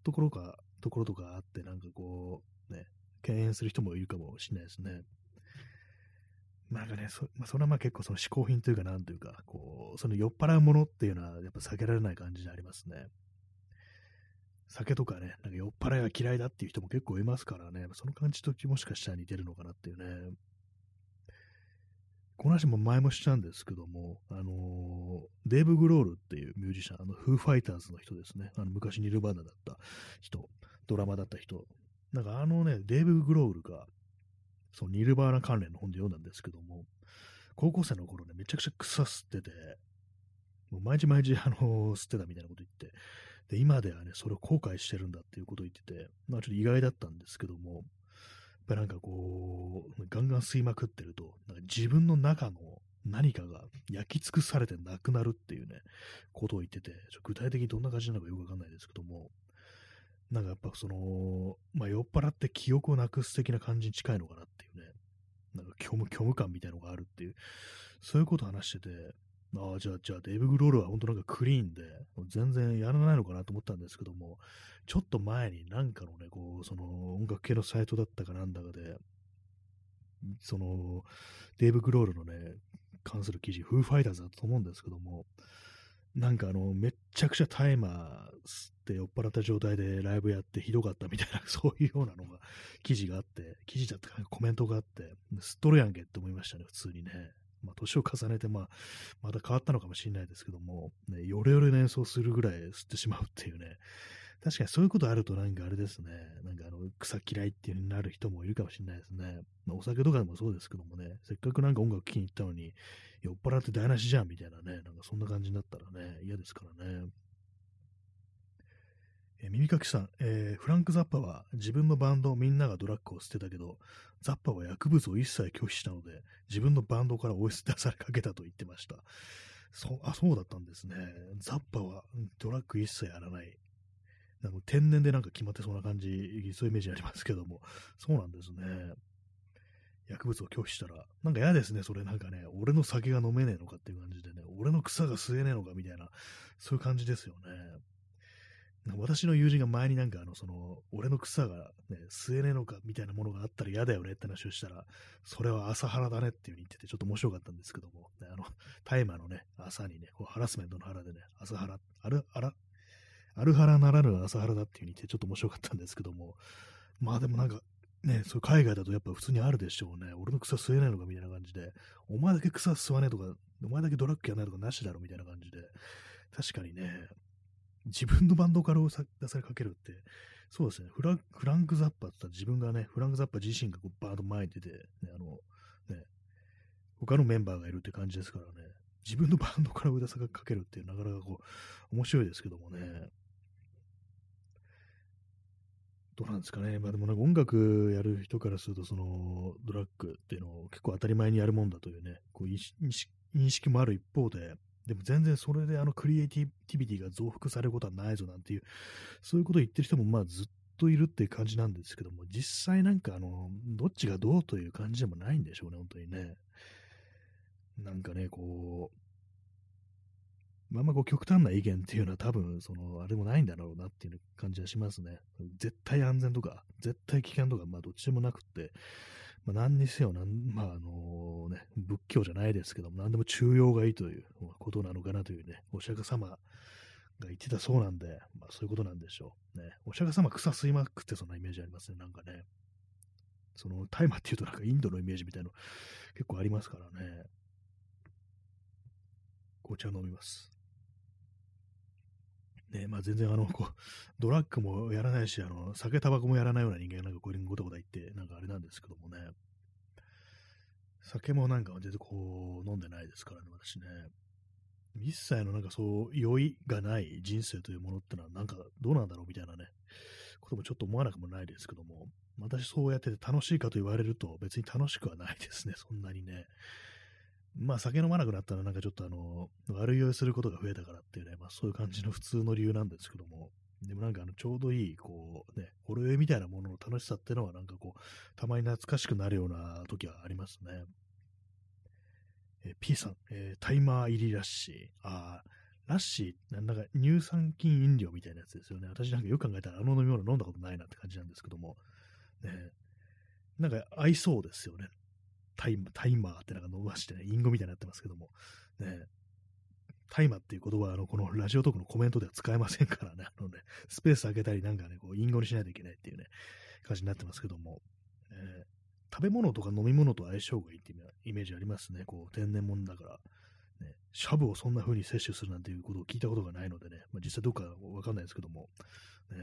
ところか、ところとかあって、なんかこう、ね、敬遠する人もいるかもしれないですね。なんかね、そ,、まあ、それはまあ結構その嗜好品というか、なんというか、こう、その酔っ払うものっていうのはやっぱ避けられない感じでありますね。酒とかね、なんか酔っ払いが嫌いだっていう人も結構いますからね、その感じともしかしたら似てるのかなっていうね。この話も前もしたんですけども、あのー、デーブ・グロールっていうミュージシャン、あの、フーファイターズの人ですね。あの、昔ニルバーナだった人、ドラマだった人。なんかあのね、デーブ・グロールが、そのニルバーナ関連の本で読んだんですけども、高校生の頃ね、めちゃくちゃ草吸ってて、もう毎日毎日、あのー、吸ってたみたいなこと言って、で、今ではね、それを後悔してるんだっていうことを言ってて、まあちょっと意外だったんですけども、やっぱりなんかこう、ガンガン吸いまくってると、なんか自分の中の何かが焼き尽くされてなくなるっていうね、ことを言ってて、具体的にどんな感じなのかよくわかんないですけども、なんかやっぱその、まあ、酔っ払って記憶をなくす的な感じに近いのかなっていうね、なんか虚無、虚無感みたいのがあるっていう、そういうことを話してて、ああ、じゃあ、じゃあ、デイブ・グロールは本当なんかクリーンで、全然やらないのかなと思ったんですけども、ちょっと前になんかのね、こう、その音楽系のサイトだったかなんだかで、その、デイブ・グロールのね、関する記事、フーファイターズだと思うんですけども、なんかあの、めっちゃくちゃタイマー吸って酔っ払った状態でライブやってひどかったみたいな、そういうようなのが、記事があって、記事だったかコメントがあって、吸っとるやんけって思いましたね、普通にね。まあ、年を重ねて、まあ、また変わったのかもしれないですけども、ね、ヨレヨレの演奏するぐらい吸ってしまうっていうね、確かにそういうことあるとなんかあれですね、なんかあの、草嫌いっていう風になる人もいるかもしれないですね。まあ、お酒とかでもそうですけどもね、せっかくなんか音楽聴きに行ったのに、酔っ払って台無しじゃんみたいなね、なんかそんな感じになったらね、嫌ですからね。え耳かきさん、えー、フランク・ザッパは自分のバンドみんながドラッグを捨てたけど、ザッパは薬物を一切拒否したので、自分のバンドから追い捨てされかけたと言ってました。そ、あ、そうだったんですね。ザッパはドラッグ一切やらない。なんか天然でなんか決まってそうな感じ、そういうイメージありますけども、そうなんですね。薬物を拒否したら、なんか嫌ですね、それなんかね、俺の酒が飲めねえのかっていう感じでね、俺の草が吸えねえのかみたいな、そういう感じですよね。私の友人が前になんかあの、その、俺の草がね、吸えねえのかみたいなものがあったら嫌だよねって話をしたら、それは朝原だねっていう風に言ってて、ちょっと面白かったんですけども、ね、あの、大麻のね、朝にね、こうハラスメントの腹でね、朝原、ある、あら、アルハラならぬ朝原だっていう風に言ってちょっと面白かったんですけども、まあでもなんか、ね、そう海外だとやっぱ普通にあるでしょうね。俺の草吸えないのかみたいな感じで、お前だけ草吸わねえとか、お前だけドラッグやないとかなしだろみたいな感じで、確かにね、自分のバンドから出されかけるって、そうですね、フラフランク・ザッパって言ったら自分がね、フランク・ザッパ自身がこうバーッと前に出て、ね、あの、ね、他のメンバーがいるって感じですからね、自分のバンドから出されかけるってなかなかこう、面白いですけどもね、どうなんですかね。まあでもなんか音楽やる人からすると、そのドラッグっていうのを結構当たり前にやるもんだというね、こう認識もある一方で、でも全然それであのクリエイティビティが増幅されることはないぞなんていう、そういうことを言ってる人もまあずっといるっていう感じなんですけども、実際なんかあの、どっちがどうという感じでもないんでしょうね、本当にね。なんかね、こう、まあまあこう極端な意見っていうのは多分、その、あれもないんだろうなっていう感じはしますね。絶対安全とか、絶対危険とか、まあどっちでもなくって、まあ何にせよ、なんまああのね、仏教じゃないですけども、何でも中庸がいいということなのかなというね、お釈迦様が言ってたそうなんで、まあそういうことなんでしょう。ね、お釈迦様草吸いまくってそんなイメージありますね、なんかね。その、大麻っていうとなんかインドのイメージみたいなの結構ありますからね。紅茶飲みます。ね、まあ全然あの、こう、ドラッグもやらないし、あの、酒、タバコもやらないような人間がなんかこういうことこと言って、なんかあれなんですけどもね。酒もなんか全然こう、飲んでないですからね、私ね。一切のなんかそう、酔いがない人生というものってのはなんかどうなんだろうみたいなね、こともちょっと思わなくもないですけども、私そうやってて楽しいかと言われると別に楽しくはないですね、そんなにね。まあ酒飲まなくなったらなんかちょっとあの、悪酔いすることが増えたからっていうね、まあそういう感じの普通の理由なんですけども、でもなんかあのちょうどいい、こうね、ほろ酔いみたいなものの楽しさっていうのはなんかこう、たまに懐かしくなるような時はありますね。え P さん、えー、タイマー入りラッシー。あラッシー、なんか乳酸菌飲料みたいなやつですよね。私なんかよく考えたらあの飲み物飲んだことないなって感じなんですけども、ね、なんか合いそうですよね。タイタイマーってなんか伸ばしてね、隠語みたいになってますけども、ね、タイマーっていう言葉は、あの、このラジオトークのコメントでは使えませんからね、あのね、スペース開けたりなんかね、こう、隠語にしないといけないっていうね、感じになってますけども、えー、食べ物とか飲み物と相性がいいっていうイメージありますね、こう、天然物だから。ね、シャブをそんな風に摂取するなんていうことを聞いたことがないのでね、まあ、実際どうかわかんないですけども、ね、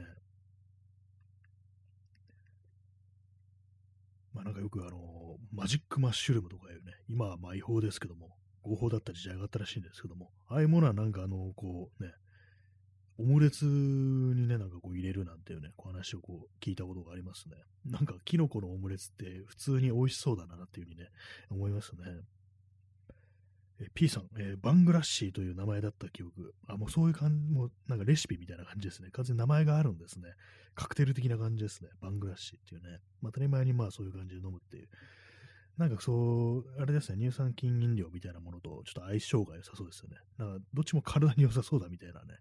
まあなんかよくあのマジックマッシュルームとかいうね、今はまあ違法ですけども、合法だった時代があったらしいんですけども、ああいうものはなんかあの、こうね、オムレツにね、なんかこう入れるなんていうね、こう話をこう聞いたことがありますね。なんかキノコのオムレツって普通に美味しそうだなっていうふうにね、思いますね。え P さん、えーバングラッシーという名前だった記憶。あ、もうそういう感じ、もうなんかレシピみたいな感じですね。完全に名前があるんですね。カクテル的な感じですね。バングラッシーっていうね。まあ、当たり前にまあそういう感じで飲むっていう。なんかそう、あれですね、乳酸菌飲料みたいなものとちょっと相性が良さそうですよね。なんかどっちも体に良さそうだみたいなね、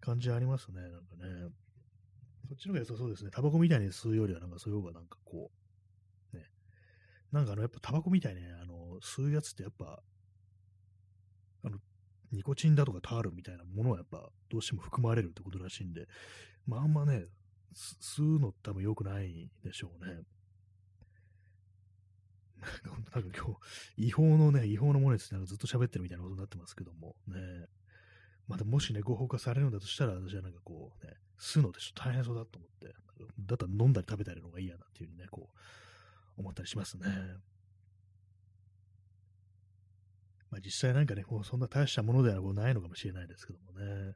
感じありますね。なんかね。そっちの方が良さそうですね。タバコみたいに吸うよりはなんかそういう方がなんかこう、ね。なんかあの、やっぱタバコみたいにね、あの、吸うやつってやっぱ、ニコチンだとかタールみたいなものはやっぱどうしても含まれるってことらしいんで、まああんまね、吸うの多分良くないでしょうね。なんか今日、違法のね、違法のものについてずっと喋ってるみたいなことになってますけども、ね。またもしね、合法化されるんだとしたら、私はなんかこう、ね、吸うのってちょっと大変そうだと思って、だったら飲んだり食べたりの方がいいやなっていうふうにね、こう、思ったりしますね。まあ実際なんかね、こうそんな大したものではないのかもしれないですけどもね。ね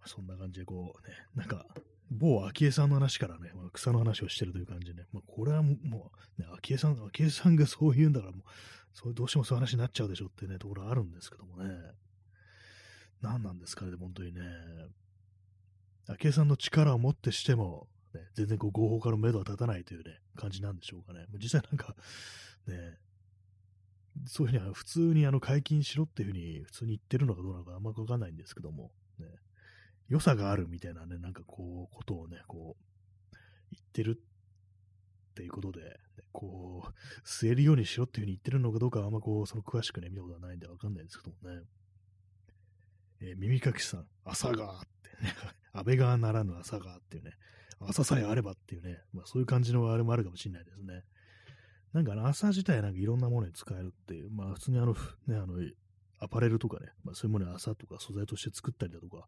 まあ、そんな感じでこうね、なんか、某昭恵さんの話からね、まあ、草の話をしてるという感じでね、まあ、これはもう、ね、昭恵さん、昭恵さんがそう言うんだから、もう、そうどうしてもそういう話になっちゃうでしょってね、ところあるんですけどもね。何なんですかね、本当にね。昭恵さんの力をもってしても、ね、全然こう合法化の目処は立たないというね、感じなんでしょうかね。実際なんか、ね、そういうふうには普通にあの解禁しろっていうふうに普通に言ってるのかどうなのかあんまわかんないんですけども、ね、良さがあるみたいなね、なんかこう、ことをね、こう、言ってるっていうことで、ね、こう、吸えるようにしろっていうふうに言ってるのかどうかあんまこう、その詳しくね、見たことはないんでわかんないですけどもね。えー耳かきさん、朝がってね、安倍川ならぬ朝がっていうね、朝さえあればっていうね、まあそういう感じのあれもあるかもしれないですね。なんかあの朝自体なんかいろんなものに使えるっていう、まあ普通にあの、ね、あの、アパレルとかね、まあそういうものに朝とか素材として作ったりだとか、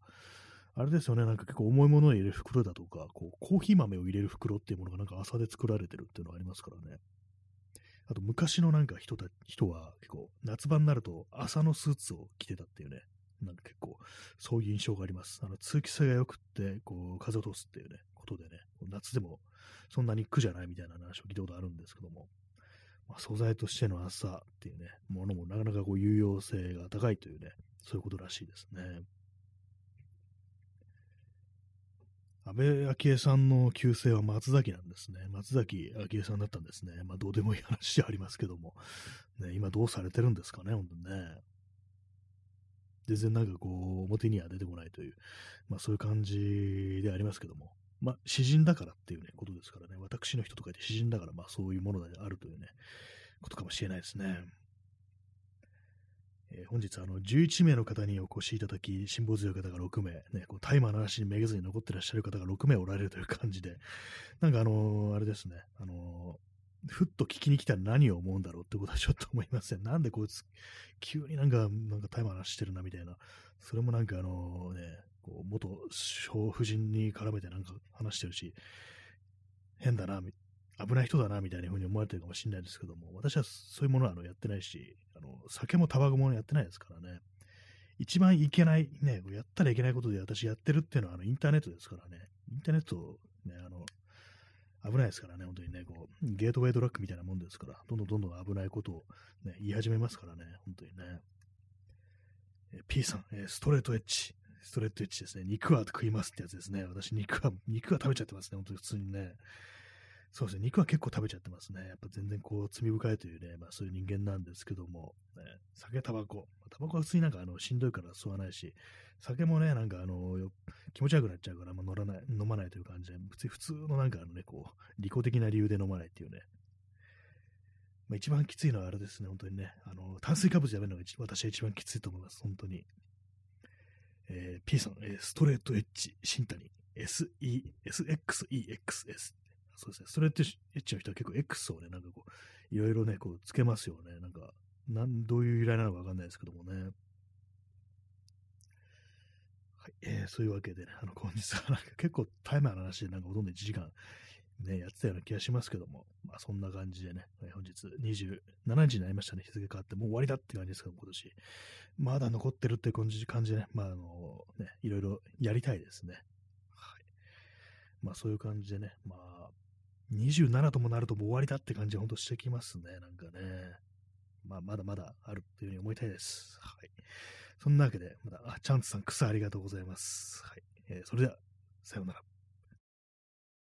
あれですよね、なんか結構重いものを入れる袋だとか、こう、コーヒー豆を入れる袋っていうものがなんか朝で作られてるっていうのがありますからね。あと昔のなんか人た人は結構夏場になると朝のスーツを着てたっていうね、なんか結構そういう印象があります。あの通気性が良くって、こう風を通すっていうね、ことでね、夏でもそんなに苦じゃないみたいな話を聞いたことあるんですけども、まあ、素材としての朝っていうね、ものもなかなかこう有用性が高いというね、そういうことらしいですね。安倍昭恵さんの旧姓は松崎なんですね。松崎昭恵さんだったんですね。まあ、どうでもいい話ではありますけども、ね、今どうされてるんですかね、本当にね。全然なんかこう、表には出てこないという、まあそういう感じでありますけども、まあ詩人だからっていうね、ことですからね、私の人とかで詩人だから、まあそういうものであるというね、ことかもしれないですね。えー本日、あの、11名の方にお越しいただき、辛抱強い方が6名、ね、こうタイマーの話にめげずに残ってらっしゃる方が6名おられるという感じで、なんかあのーあれですね、あのーふっと聞きに来たら何を思うんだろうってことはちょっと思いますね。なんでこいつ、急になんか、なんかタイマーの話してるなみたいな、それもなんかあのね、こう元小婦人に絡めてなんか話してるし、変だな、危ない人だなみたいな風に思われてるかもしれないですけども、私はそういうものはあのやってないし、あの酒もタバコもやってないですからね。一番いけない、ね、やったらいけないことで私やってるっていうのはあのインターネットですからね。インターネット、ね、あの、危ないですからね、本当にね、こう、ゲートウェイドラッグみたいなもんですから、どんどんどんどん危ないことを、ね、言い始めますからね、本当にね。え P さん、えストレートエッジ。ストレッジですね。肉は食いますってやつですね。私、肉は、肉は食べちゃってますね。本当に普通にね。そうですね。肉は結構食べちゃってますね。やっぱ全然こう、罪深いというね、まあそういう人間なんですけども、ね、酒、タバコ。タバコは普通になんかあの、しんどいから吸わないし、酒もね、なんかあの、気持ち悪くなっちゃうから、まあ乗らない、飲まないという感じで、普通普通のなんかあのね、こう、利己的な理由で飲まないっていうね。まあ一番きついのはあれですね、本当にね。あの、炭水化物やめるのが私は一番きついと思います。本当に。えー P さん、えーストレートエッジ、新谷、SE、SXEXS。そうですね、ストレートエッジの人は結構 X をね、なんかこう、いろいろね、こう、つけますよね。なんか、なん、どういう由来なのかわかんないですけどもね。はい、えーそういうわけでね、あの、本日はなんか結構タイマーの話でなんかほとんど1時間ね、やってたような気がしますけども、まあそんな感じでね、本日27時になりましたね、日付変わって、もう終わりだっていう感じですけど、今年。まだ残ってるって感じ感じでね、まああの、ね、いろいろやりたいですね。はい。まあそういう感じでね、まあ、27ともなるともう終わりだって感じは本当してきますね。なんかね。まあ、まだまだあるっていうふうに思いたいです。はい。そんなわけで、まだ、あ、チャンツさん、草ありがとうございます。はい。えー、それでは、さようなら。